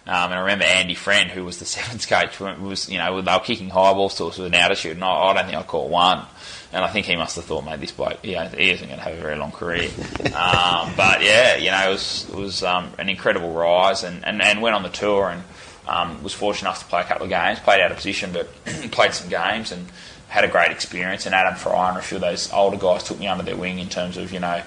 Um, and I remember Andy Friend, who was the sevens coach, was you know they were kicking high balls to us with an altitude, and I, I don't think I caught one. And I think he must have thought, mate, this bloke, he, he isn't going to have a very long career. um, but yeah, you know, it was it was um, an incredible rise, and, and, and went on the tour, and um, was fortunate enough to play a couple of games. Played out of position, but played some games, and had a great experience. And Adam Freier and a few of those older guys took me under their wing in terms of you know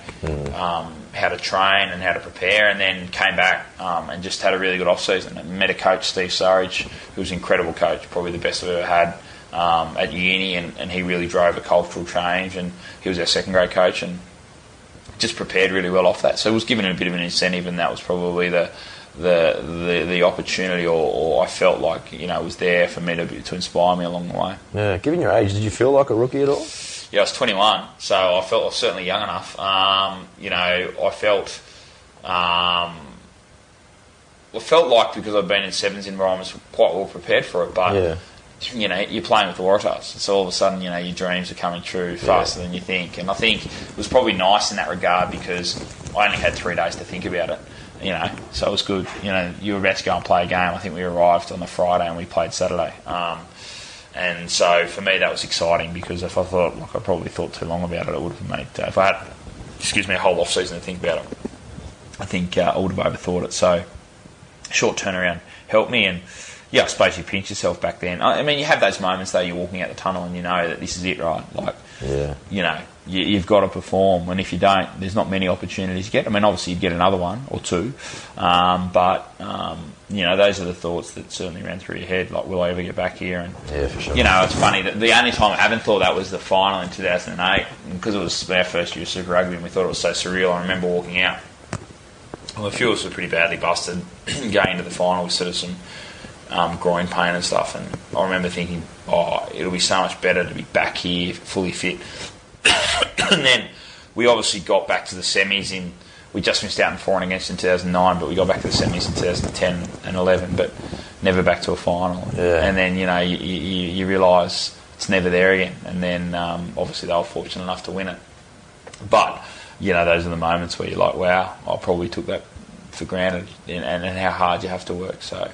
um, how to train and how to prepare, and then came back um, and just had a really good off season. And met a coach, Steve Surridge, who was an incredible coach, probably the best I've ever had um, at uni, and, and he really drove a cultural change. And he was our second grade coach, and just prepared really well off that. So it was given a bit of an incentive, and that was probably the the the, the opportunity, or, or I felt like you know was there for me to to inspire me along the way. Yeah, given your age, did you feel like a rookie at all? Yeah, I was 21, so I felt I was certainly young enough. Um, you know, I felt, um, I felt like because I've been in sevens environments, quite well prepared for it. But Yeah. you know, you're playing with the Waratahs, so all of a sudden, you know, your dreams are coming true faster than you think. And I think it was probably nice in that regard because I only had three days to think about it. You know, so it was good. You know, you were about to go and play a game. I think we arrived on the Friday and we played Saturday. Um, and so for me, that was exciting because if I thought, like I probably thought too long about it, it would have made. Uh, if I had, excuse me, a whole off season to think about it, I think uh, I would have overthought it. So short turnaround helped me, and yeah, I suppose you pinch yourself back then. I, I mean, you have those moments though. You're walking out the tunnel and you know that this is it, right? Like, Yeah. you know, you, you've got to perform, and if you don't, there's not many opportunities you get. I mean, obviously you'd get another one or two, um, but um, you know, those are the thoughts that certainly ran through your head. Like, will I ever get back here? And Yeah, for sure. you know, it's funny that the only time I haven't thought that was the final in 2008 because it was our first year of Super Rugby and we thought it was so surreal. I remember walking out. Well, the of were pretty badly busted going into the final with sort of some um, groin pain and stuff. And I remember thinking, oh, it'll be so much better to be back here, fully fit. and then we obviously got back to the semis in. We just missed out in four and against in 2009, but we got back to the semis in 2010 and 11, but never back to a final. Yeah. And then you know you, you, you realise it's never there again. And then um, obviously they were fortunate enough to win it. But you know those are the moments where you're like, wow, I probably took that for granted, and, and, and how hard you have to work. So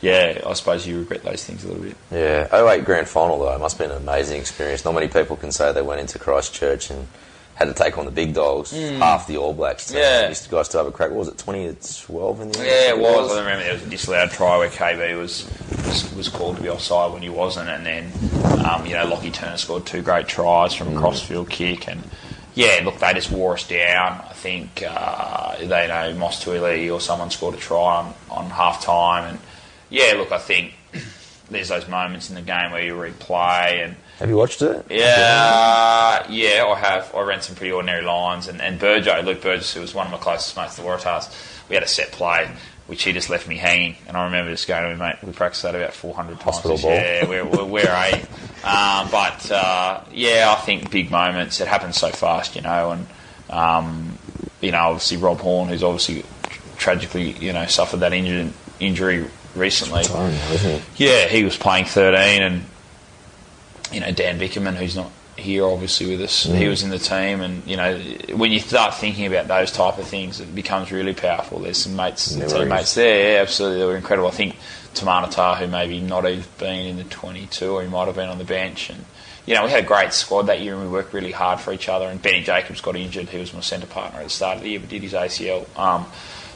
yeah, I suppose you regret those things a little bit. Yeah, 08 grand final though, it must have been an amazing experience. Not many people can say they went into Christchurch and had to take on the big dogs, half the All Blacks. team. Yeah. These guys still have a crack. What was it, 20 to 12 in the end? Yeah, it was. I remember there was a disallowed try where KB was was, was called to be offside when he wasn't, and then um, you know Lockie Turner scored two great tries from a crossfield kick, and yeah, look, they just wore us down. I think uh, they know Mose Tuiali'i or someone scored a try on, on half time. And yeah, look, I think there's those moments in the game where you replay and Have you watched it? yeah, yeah, I have. I ran some pretty ordinary lines, and, and Burjo, Luke Burgess, who was one of my closest mates, the Waratahs, we had a set play which he just left me hanging, and I remember just going to him, mate. We practiced that about 400 times. Hospital this ball. year. Yeah, we're, we're, we're eight. Um, but uh, yeah, I think big moments. It happens so fast, you know, and um, you know, obviously Rob Horne, who's obviously tragically, you know, suffered that injury injury recently. Time. Yeah, he was playing 13, and you know Dan Vickerman, who's not here obviously with us, he was in the team, and you know when you start thinking about those type of things, it becomes really powerful. There's some mates, Memories. teammates there, yeah, absolutely, they were incredible. I think Timana Tahu maybe not even been in the 22, or he might have been on the bench, and you know we had a great squad that year, and we worked really hard for each other. And Benny Jacobs got injured; he was my centre partner at the start of the year, but did his ACL. Um,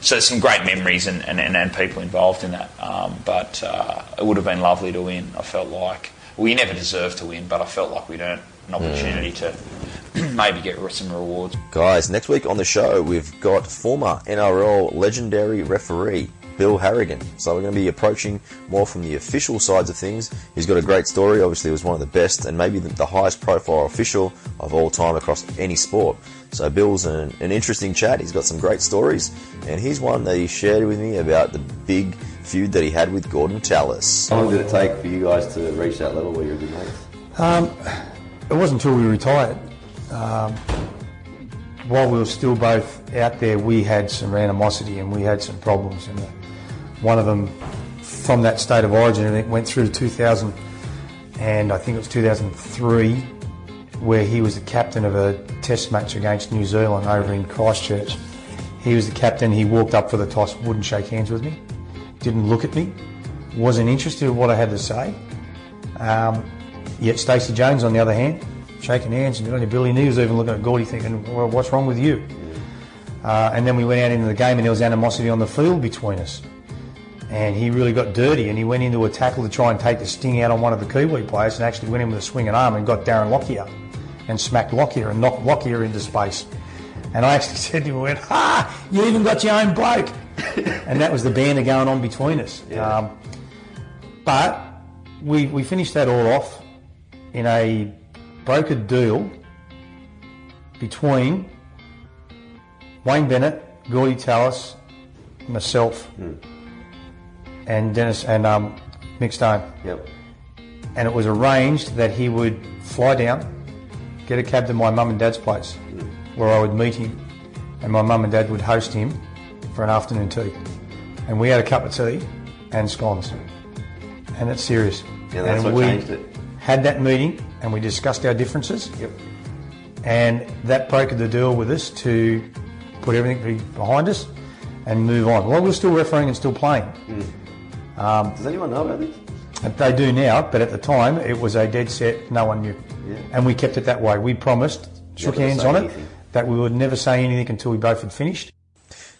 so there's some great memories and, and, and, and people involved in that. Um, but uh, it would have been lovely to win. I felt like we never deserved to win, but I felt like we'd earned an opportunity to maybe get some rewards. Guys, next week on the show, we've got former NRL legendary referee Bill Harrigan. So we're going to be approaching more from the official sides of things. He's got a great story. Obviously, he was one of the best and maybe the, the highest profile official of all time across any sport. So Bill's an, an interesting chat. He's got some great stories, and here's one that he shared with me about the big feud that he had with Gordon Tallis. How long did it take for you guys to reach that level where you're good mates? Um, it wasn't until we retired. Um, while we were still both out there, we had some animosity and we had some problems. And uh, one of them, from that state of origin, and it went through to 2000, and I think it was 2003, where he was the captain of a test match against New Zealand over in Christchurch. He was the captain. He walked up for the toss, wouldn't shake hands with me, didn't look at me, wasn't interested in what I had to say. Um, yet Stacey Jones, on the other hand, shaking hands and to Billy, he was even looking at Gordy thinking, well, what's wrong with you? Uh, and then we went out into the game and there was animosity on the field between us. And he really got dirty and he went into a tackle to try and take the sting out on one of the Kiwi players and actually went in with a swinging arm and got Darren Lockyer and smacked Lockyer and knocked Lockyer into space. And I actually said to him, I went, ha, you even got your own bloke. and that was the banter going on between us. Um, but we, we finished that all off in a brokered deal between Wayne Bennett, Gordy Tallis, myself, and Dennis and um, Mick Stone. Yep. And it was arranged that he would fly down, get a cab to my mum and dad's place, where I would meet him, and my mum and dad would host him for an afternoon tea. And we had a cup of tea and scones. And it's serious. Yeah, that's and what we changed it. had that meeting and we discussed our differences. Yep. And that brokered the deal with us to put everything behind us and move on. Well, we're still refereeing and still playing. Does anyone know about this? They do now, but at the time it was a dead set, no one knew. Yeah. And we kept it that way. We promised, shook Never hands on it, that we would never say anything until we both had finished.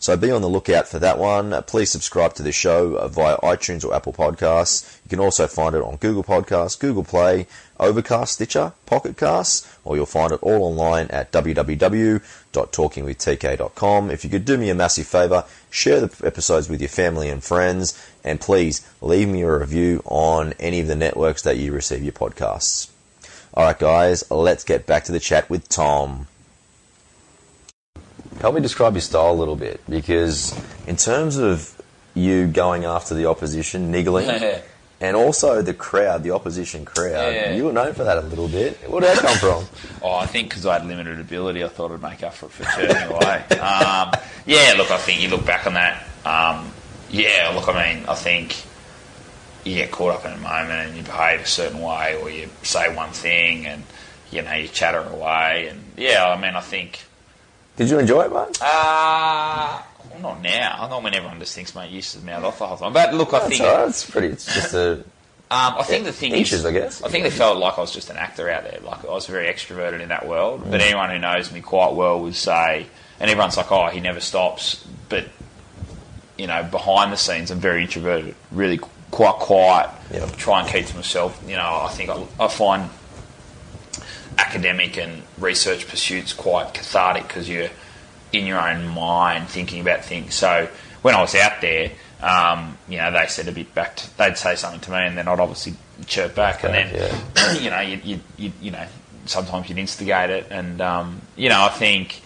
So be on the lookout for that one. Uh, Please subscribe to the show uh, via iTunes or Apple Podcasts. You can also find it on Google Podcasts, Google Play, Overcast, Stitcher, Pocket Casts, or you'll find it all online at www.talkingwithtk.com. If you could do me a massive favour, share the episodes with your family and friends, and please leave me a review on any of the networks that you receive your podcasts. Alright guys, let's get back to the chat with Tom. Help me describe your style a little bit because, in terms of you going after the opposition, niggling, and also the crowd, the opposition crowd, Yeah. you were known for that a little bit. Where did that come from? Oh, I think because I had limited ability, I thought I'd make up for it for turning away. Um, yeah, look, I think you look back on that. Um, yeah, look, I mean, I think you get caught up in a moment and you behave a certain way, or you say one thing and you know you chatter away, and yeah, I mean, I think. Did you enjoy it, mate? Uh, well, not now. I'm not when everyone just thinks, mate, you mouth off the whole time. But look, I That's think right. It's pretty. It's just a. um, I think the thing Inches, is, I guess. I think they felt like I was just an actor out there. Like I was very extroverted in that world. But anyone who knows me quite well would say, and everyone's like, "Oh, he never stops." But you know, behind the scenes, I'm very introverted, really quite quiet. Yep. Try and keep to myself. You know, I think I, I find academic and research pursuits quite cathartic because you're in your own mind thinking about things. So when I was out there, um, you know, they said a bit back. To, they'd say something to me, and then I'd obviously chirp back, and then you know, you, you, you, you know, sometimes you'd instigate it, and um, you know, I think.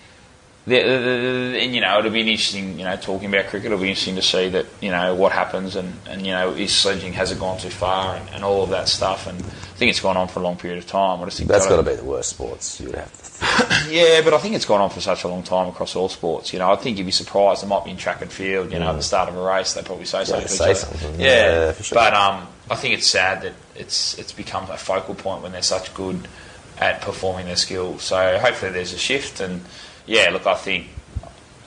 The, the, the, and you know it'll be interesting. You know, talking about cricket, it'll be interesting to see that you know what happens, and, and you know is sledging has it gone too far, and, and all of that stuff. And I think it's gone on for a long period of time. I just think That's got to be the worst sports. You would have to. Yeah, but I think it's gone on for such a long time across all sports. You know, I think you'd be surprised. It might be in track and field. You know, at the start of a race, they probably say something. to each say something, Yeah, yeah, for sure. but um, I think it's sad that it's it's become a focal point when they're such good at performing their skills. So hopefully there's a shift. And yeah, look, I think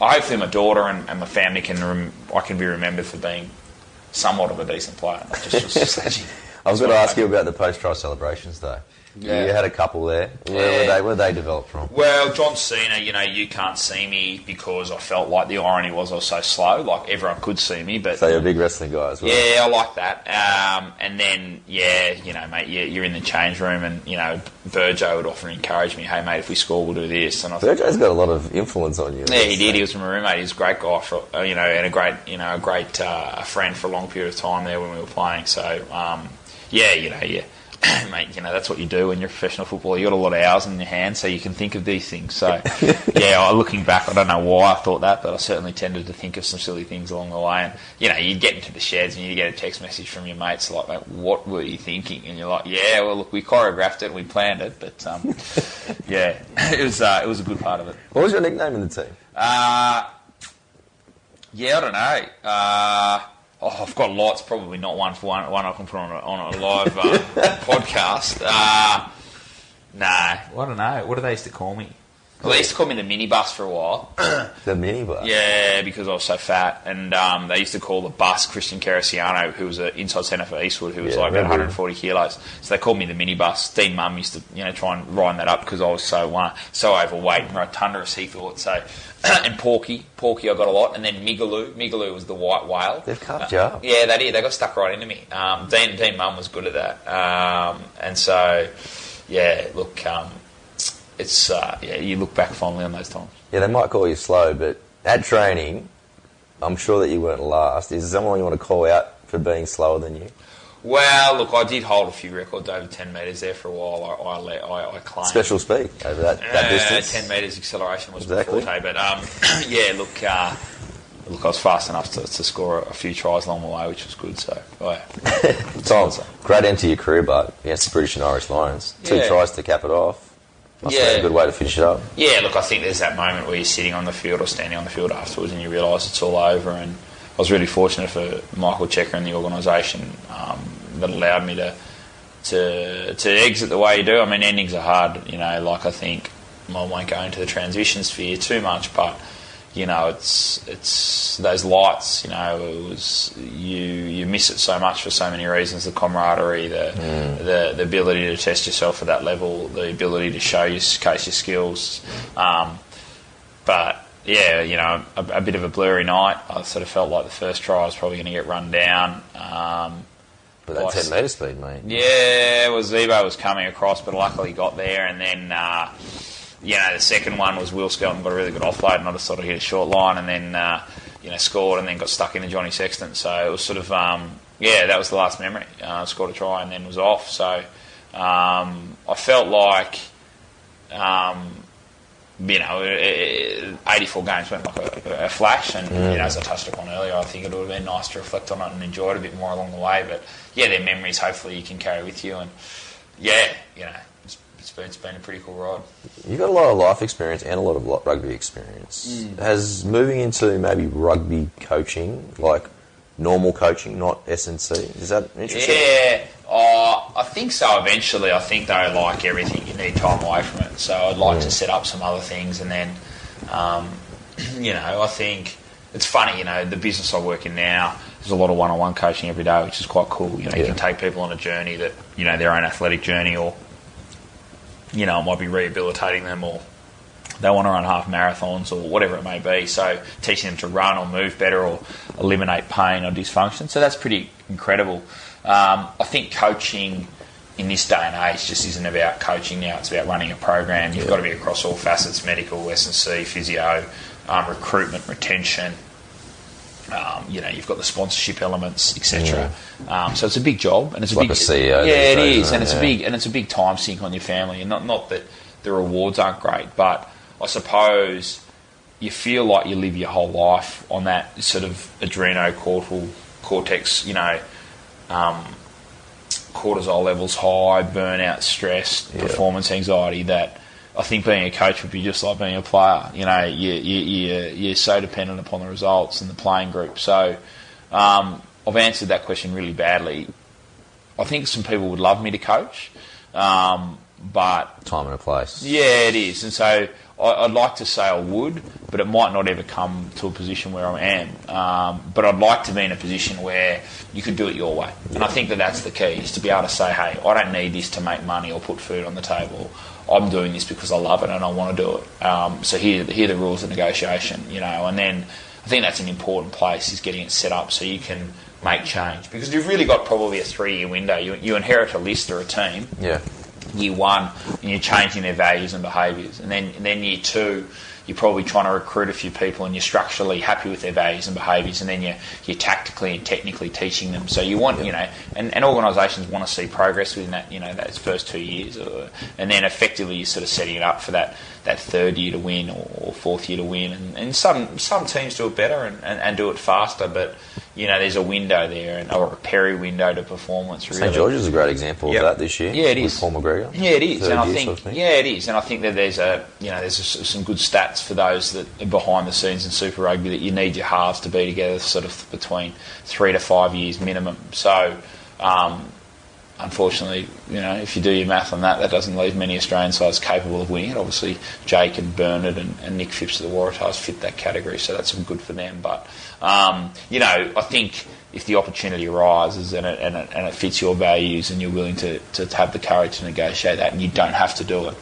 I hopefully my daughter and, and my family can rem- I can be remembered for being somewhat of a decent player, just for. I was going to ask you about the post-trial celebrations, though. Yeah. You had a couple there. Where Yeah. were they? Where they developed from? Well, John Cena, you know, you can't see me because I felt like the irony was I was so slow. Like everyone could see me, but So you're a big wrestling guy as well. yeah, I like that. Um, and then, yeah, you know, mate, you- you're in the change room, and you know, Burjo would often encourage me, "Hey, mate, if we score, we'll do this." And I Virgo's got a lot of influence on you. yeah, he did. He was my roommate. He was a great guy for uh, you know, and a great you know, a great uh, a friend for a long period of time there when we were playing. So um, yeah, you know, yeah. Mate, you know that's what you do when you're a professional footballer. You've got a lot of hours in your hands, so you can think of these things. So, yeah, looking back, I don't know why I thought that, but I certainly tended to think of some silly things along the way. And you know, you'd get into the sheds and you get a text message from your mates like, "Mate, "What were you thinking?" And you're like, "Yeah, well, look, we choreographed it, and we planned it, but um, yeah, it was uh, it was a good part of it." What was your nickname in the team? Uh, yeah, I don't know. Uh, oh, I've got lots. Probably not one for one. One I can put on a, on a live uh, podcast. Uh, nah, I don't know. What do they used to call me? Well, they used to call me the mini bus for a while. The mini bus? Yeah, because I was so fat, and um, they used to call the bus Christian Cariciano, who was an inside centre for Eastwood, who was Yeah, like about 140 kilos. So they called me the mini bus. Dean Mumm used to, you know, try and rhyme that up because I was so uh, so overweight and rotundous. He thought so. and Porky, Porky, I got a lot, and then Migaloo. Migaloo was the white whale. They've carved you up. Yeah, they did. They got stuck right into me. Um, Dean, Dean Mumm was good at that, um, and so yeah, look, um, it's uh, yeah, you look back fondly on those times. Yeah, they might call you slow, but at training, I'm sure that you weren't last. Is there someone you want to call out for being slower than you? Well, look, I did hold a few records over 10 metres there for a while. I, I, let, I, I claimed. Special speed over that, that Uh, distance. 10 metres acceleration was Exactly. my forte. But um, yeah, look, uh, look, I was fast enough to, to score a few tries along the way, which was good. So, oh, yeah. Tom, great end to your career, but against the British and Irish Lions. Two Yeah. tries to cap it off. Been Yeah. a good way to finish it up. Yeah, look, I think there's that moment where you're sitting on the field or standing on the field afterwards and you realise it's all over. And I was really fortunate for Michael Cheika and the organisation um, that allowed me to, to to exit the way you do. I mean, endings are hard, you know. Like I think I won't go into the transition sphere too much, but you know, it's it's those lights. You know, it was you you miss it so much for so many reasons. The camaraderie, the the, the ability to test yourself at that level, the ability to show your case your skills. Um, but yeah, you know, a, a bit of a blurry night. I sort of felt like the first try was probably going to get run down. Um, With that. 10 metre speed, mate. yeah, well, Zebo was coming across, but luckily got there. And then, uh, you know, the second one was Will Skelton got a really good offload, and I just sort of hit a short line, and then, uh, you know, scored, and then got stuck in into Johnny Sexton. So it was sort of, um, yeah, that was the last memory. Uh, scored a try and then was off. So um, I felt like, um, you know, eh, 84 games went like a, a flash, and you know, as I touched upon earlier, I think it would have been nice to reflect on it and enjoy it a bit more along the way. But yeah, they're memories. Hopefully, you can carry with you, and yeah, you know, it's, it's been a pretty cool ride. You've got a lot of life experience and a lot of rugby experience. Mm. Has moving into maybe rugby coaching, like normal coaching, not SNC, is that interesting? Yeah, uh, I think so. Eventually, I think though, like everything, you need time away from it. So I'd like to set up some other things, and then, um, you know, I think it's funny. You know, the business I work in now, there's a lot of one-on-one coaching every day, which is quite cool. You know, you can take people on a journey that you know their own athletic journey, or you know, it might be rehabilitating them, or they want to run half marathons or whatever it may be. So teaching them to run or move better or eliminate pain or dysfunction. So that's pretty incredible. Um, I think coaching in this day and age just isn't about coaching now. It's about running a program. You've got to be across all facets: medical, S and C, physio, um, recruitment, retention. Um, you know, you've got the sponsorship elements, etc. Um, so it's a big job, and it's, a like big a CEO Yeah, it days, is, and it? it's a big and it's a big time sink on your family. And not not that the rewards aren't great, but I suppose you feel like you live your whole life on that sort of adrenocortical cortex, you know, um, cortisol levels high, burnout, stress, Yeah. performance anxiety. That I think being a coach would be just like being a player. You know, you, you, you, you're so dependent upon the results and the playing group. So um, I've answered that question really badly. I think some people would love me to coach, um, but Time and a place. yeah, it is. And so I, I'd like to say I would, but it might not ever come to a position where I am. Um, but I'd like to be in a position where you could do it your way. And I think that that's the key, is to be able to say, hey, I don't need this to make money or put food on the table. I'm doing this because I love it and I want to do it. Um, so here, here are the rules of negotiation, you know. And then I think that's an important place, is getting it set up so you can make change. Because you've really got probably a three-year window. You, you inherit a list or a team Yeah. year one and you're changing their values and behaviours and then and then year two you're probably trying to recruit a few people and you're structurally happy with their values and behaviours and then you're, you're tactically and technically teaching them. So you want you know and, and organisations want to see progress within that you know those first two years or, and then effectively you're sort of setting it up for that that third year to win or, fourth year to win and, and some some teams do it better and, and, and do it faster but you know there's a window there and or a peri window to performance really St George's is a great example Yep. of that this year. Yeah, it with is. Paul McGregor. Yeah, it is, and I think sort of yeah, it is, and I think that there's a you know there's a, some good stats for those that are behind the scenes in Super Rugby that you need your halves to be together sort of between three to five years minimum. So. Um, Unfortunately, you know, if you do your math on that, that doesn't leave many Australian sides capable of winning it. Obviously, Jake and Bernard and, and Nick Phipps of the Waratahs fit that category, so that's good for them. But, um, you know, I think if the opportunity arises and it, and it, and it fits your values and you're willing to, to have the courage to negotiate that and you don't have to do it,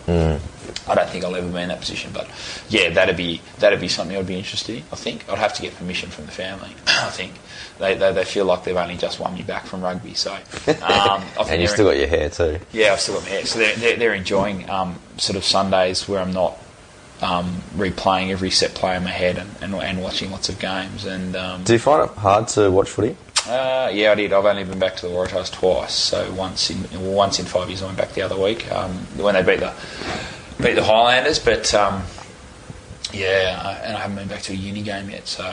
I don't think I'll ever be in that position. But, yeah, that'd be, that'd be something I'd be interested in, I think. I'd have to get permission from the family, I think. They, they, they feel like they've only just won me back from rugby, so... Um, I think And you they're- still got your hair too. yeah, I've still got my hair. So they're, they're, they're enjoying um, sort of Sundays where I'm not um, replaying every set play in my head and, and, and watching lots of games. And um, Do you find it hard to watch footy? uh, yeah, I did. I've only been back to the Waratahs twice. So once in well, once in five years, I went back the other week um, when they beat the beat the Highlanders. But um, yeah, I, and I haven't been back to a uni game yet. So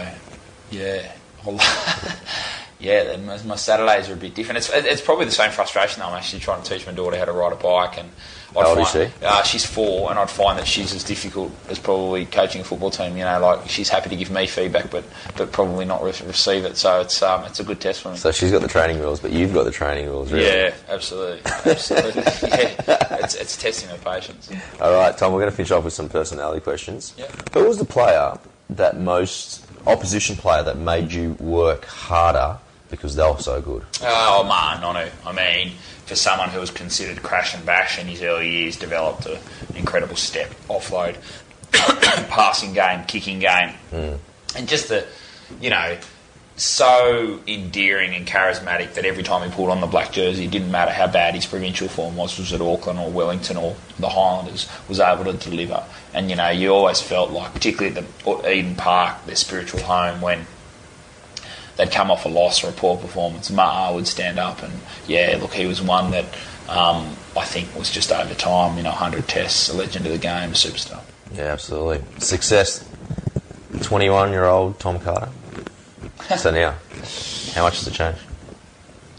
yeah, yeah. Then my, my Saturdays are a bit different. It's it's probably the same frustration. though. I'm actually trying to teach my daughter how to ride a bike and. I'd How old is she? Uh, she's four, and I'd find that she's as difficult as probably coaching a football team. You know, like she's happy to give me feedback, but but probably not re- receive it. So it's um, it's a good test for me. So she's got the training rules, but you've got the training rules, really. Yeah, absolutely, absolutely. yeah, it's, it's testing her patience. All right, Tom, we're going to finish off with some personality questions. Yeah. Who was the player that most opposition player that made you work harder because they were so good? Oh man, Nonu. I mean, for someone who was considered crash and bash in his early years, developed an incredible step, offload, passing game, kicking game, hmm. and just the, you know, so endearing and charismatic that every time he pulled on the black jersey, it didn't matter how bad his provincial form was, was at Auckland or Wellington or the Highlanders, was able to deliver. And you know, you always felt like, particularly at the Eden Park, their spiritual home, when they'd come off a loss or a poor performance, Ma'a would stand up and yeah, look, he was one that um, I think was just over time, you know, 100 tests, a legend of the game, a superstar. Yeah, absolutely. Success. 21 year old Tom Carter. so now, how much has it changed?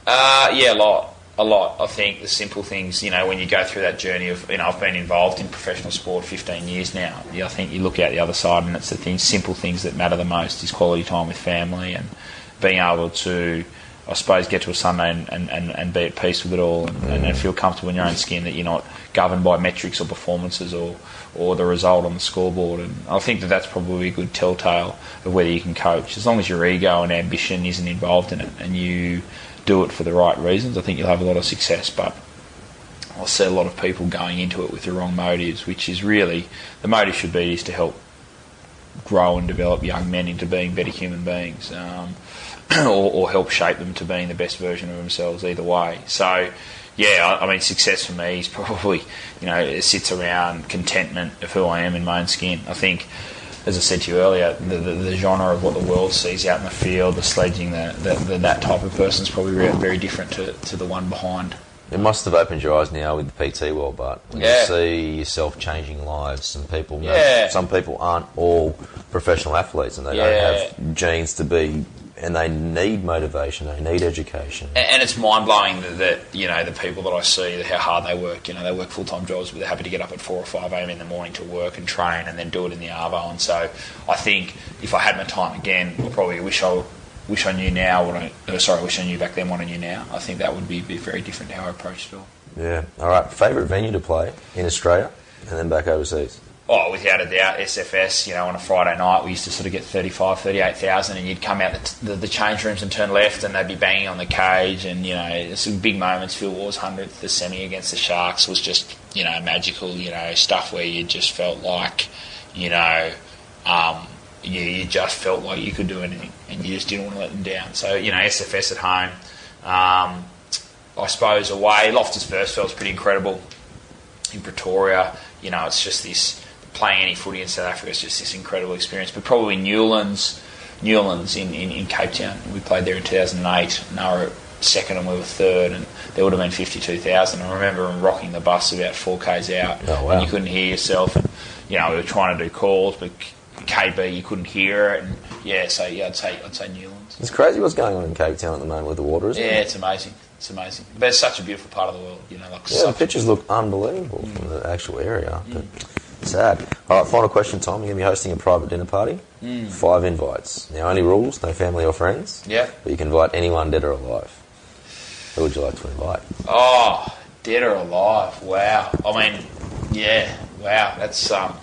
Uh, yeah, a lot, a lot. I think the simple things, you know, when you go through that journey of, you know, I've been involved in professional sport 15 years now. Yeah, I think you look out the other side, and it's the things, simple things that matter the most is quality time with family and being able to, I suppose, get to a Sunday and, and, and, and be at peace with it all and, and, and feel comfortable in your own skin that you're not governed by metrics or performances or, or the result on the scoreboard. And I think that that's probably a good telltale of whether you can coach. As long as your ego and ambition isn't involved in it and you do it for the right reasons, I think you'll have a lot of success. But I see a lot of people going into it with the wrong motives, which is really the motive should be is to help grow and develop young men into being better human beings, um, or, or help shape them to being the best version of themselves. Either way, so yeah, I, I mean, success for me is probably, you know, it sits around contentment of who I am in my own skin. I think, as I said to you earlier, the, the, the genre of what the world sees out in the field, the sledging, the, the, that type of person is probably very different to, to the one behind. It must have opened your eyes now with the PT world, but when Yeah. you see yourself changing lives, some people, know, Yeah. some people aren't all professional athletes, and they Yeah. don't have genes to be, and they need motivation, they need education. And, and it's mind blowing that, that you know the people that I see, how hard they work. You know, they work full time jobs, but they're happy to get up at four or five a.m. in the morning to work and train, and then do it in the arvo. And so, I think if I had my time again, I probably wish I wish I knew now what I uh, sorry, wish I knew back then what I knew now. I think that would be, be very different how I approached it all. Yeah. All right. Favorite venue to play in Australia, and then back overseas. Oh, without a doubt, SFS, you know, on a Friday night, we used to sort of get 35, 38,000 and you'd come out the, the, the change rooms and turn left and they'd be banging on the cage and, you know, some big moments. Phil Waugh's 100th, the semi against the Sharks was just, you know, magical, you know, stuff where you just felt like, you know, um, you, you just felt like you could do anything and you just didn't want to let them down. So, you know, SFS at home, um, I suppose away, Loftus Versfeld's pretty incredible in Pretoria. You know, it's just this playing any footy in South Africa is just this incredible experience. But probably Newlands, Newlands in, in, in Cape Town. We played there in 2008, and they were second and we were third, and there would have been 52,000. I remember rocking the bus about four k's out, Oh, wow. and you couldn't hear yourself. And, you know, we were trying to do calls, but KB you couldn't hear it. And yeah, so yeah, I'd say I'd say Newlands. It's crazy what's going on in Cape Town at the moment with the water, isn't Yeah, it? it's amazing. It's amazing. But it's such a beautiful part of the world. You know, like Yeah, the pictures look unbelievable from the actual area. But mm. Sad. All right, final question, Tom. You're going to be hosting a private dinner party. Five invites. Now, only rules: no family or friends. Yeah. But you can invite anyone, dead or alive. Who would you like to invite? Oh, dead or alive? Wow. I mean, yeah. Wow. That's um.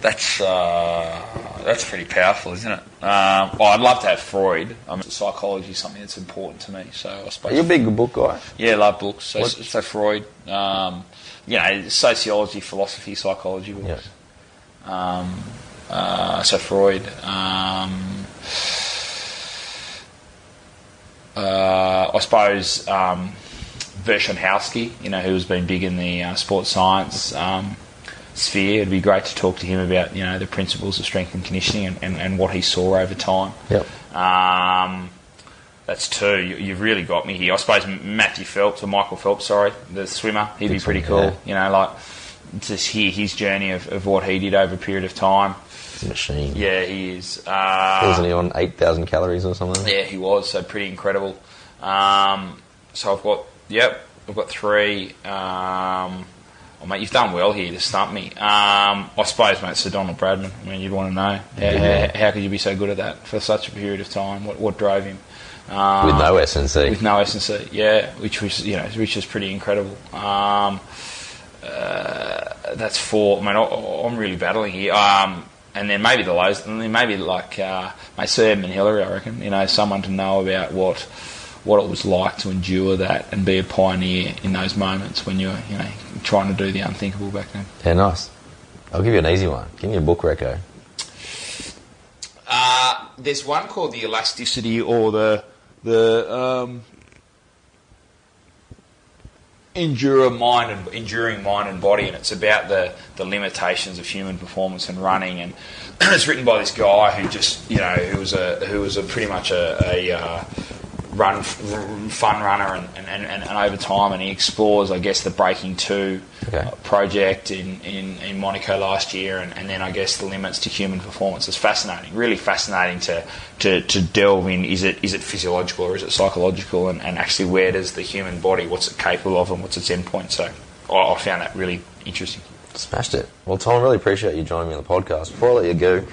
That's uh, that's pretty powerful, isn't it? Um, well, I'd love to have Freud. I mean, psychology is something that's important to me. So I suppose. you're a big book guy? Yeah, I love books. So, What- so Freud. Um, you know, sociology, philosophy, psychology books. Um, uh, so Freud. Um, uh, I suppose um, you know, who's been big in the uh, sports science um, sphere. It'd be great to talk to him about, you know, the principles of strength and conditioning and, and, and what he saw over time. Yep. Um, that's two. You, you've really got me here. I suppose Matthew Phelps or Michael Phelps, sorry, the swimmer. He'd be pretty cool. yeah. You know, like just hear his journey of, of what he did over a period of time. A machine. Yeah, he is. Uh, Wasn't he on 8,000 calories or something? yeah, he was. So pretty incredible. Um, so I've got, yep, I've got three. Um, oh, mate, you've done well here to stump me. Um, I suppose, mate, Sir Donald Bradman. I mean, you'd want to know how, Yeah. how, how could you be so good at that for such a period of time? What, what drove him? Um, With no SNC. with no SNC, yeah, which was you know which is pretty incredible. Um, uh, that's four. I mean, I, I'm really battling here. Um, and then maybe the lows, and then maybe like uh, Sir Edmund Hillary, I reckon. You know, someone to know about what what it was like to endure that and be a pioneer in those moments when you're you know trying to do the unthinkable back then. Yeah, nice. I'll give you an easy one. Give me a book reco. Uh, there's one called the elasticity or the the um, endure mind and enduring mind and body, and it's about the, the limitations of human performance and running. And it's written by this guy who just you know who was a who was a pretty much a, a uh, run fun runner and, and, and, and over time, and he explores I guess the Breaking Two Okay. project in, in, in Monaco last year, and, and then I guess the limits to human performance is fascinating. Really fascinating to, to, to delve in. Is it is it physiological or is it psychological? And, and actually, where does the human body, what's it capable of, and what's its endpoint? So I, I found that really interesting. Smashed it. Well, Tom, I really appreciate you joining me on the podcast. Before I let you go,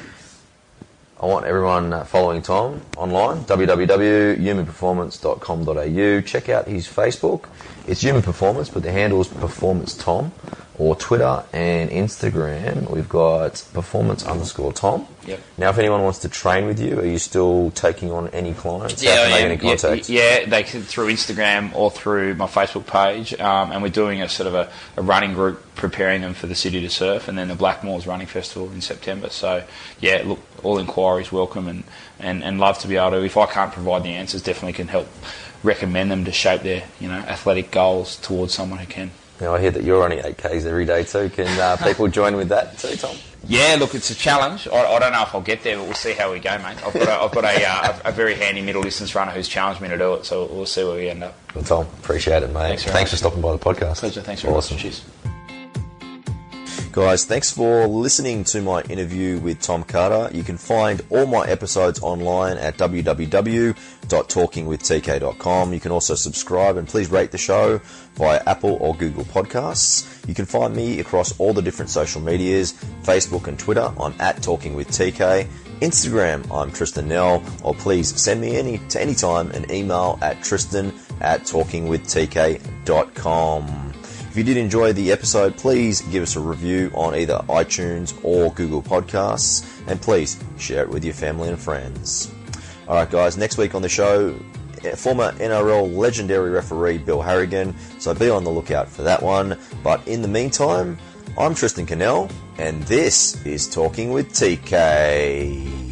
I want everyone uh, following Tom online, www.humanperformance.com.au. Check out his Facebook. It's Human Performance, but the handle is Performance Tom. Or Twitter and Instagram. We've got performance underscore Tom. Yep. Now, if anyone wants to train with you, are you still taking on any clients? How can they get in yeah, yeah, they can through Instagram or through my Facebook page, um, and we're doing a sort of a, a running group preparing them for the city to surf, and then the Blackmores Running Festival in September. So yeah, look, all inquiries welcome, and, and, and love to be able to. If I can't provide the answers, definitely can help recommend them to shape their you know athletic goals towards someone who can. Now, I hear that you're running 8Ks every day too. Can uh, people join with that too, Tom? Yeah, look, it's a challenge. I, I don't know if I'll get there, but we'll see how we go, mate. I've got a, I've got a, uh, a, a very handy middle distance runner who's challenged me to do it, so we'll see where we end up. Well, Tom, appreciate it, mate. Thanks Thanks for stopping by the podcast. Pleasure. Thanks very awesome. much. Cheers. Guys, thanks for listening to my interview with Tom Carter. You can find all my episodes online at www.talkingwithtk.com. You can also subscribe and please rate the show via Apple or Google Podcasts. You can find me across all the different social medias Facebook and Twitter. I'm at Talking with TK. Instagram, I'm Tristan Nell, or please send me any to any time an email at tristan at talkingwithtk.com. If you did enjoy the episode, please give us a review on either iTunes or Google Podcasts, and please share it with your family and friends. All right, guys, next week on the show, former NRL legendary referee Bill Harrigan, so be on the lookout for that one. But in the meantime, I'm Tristan Cannell, and this is Talking with TK.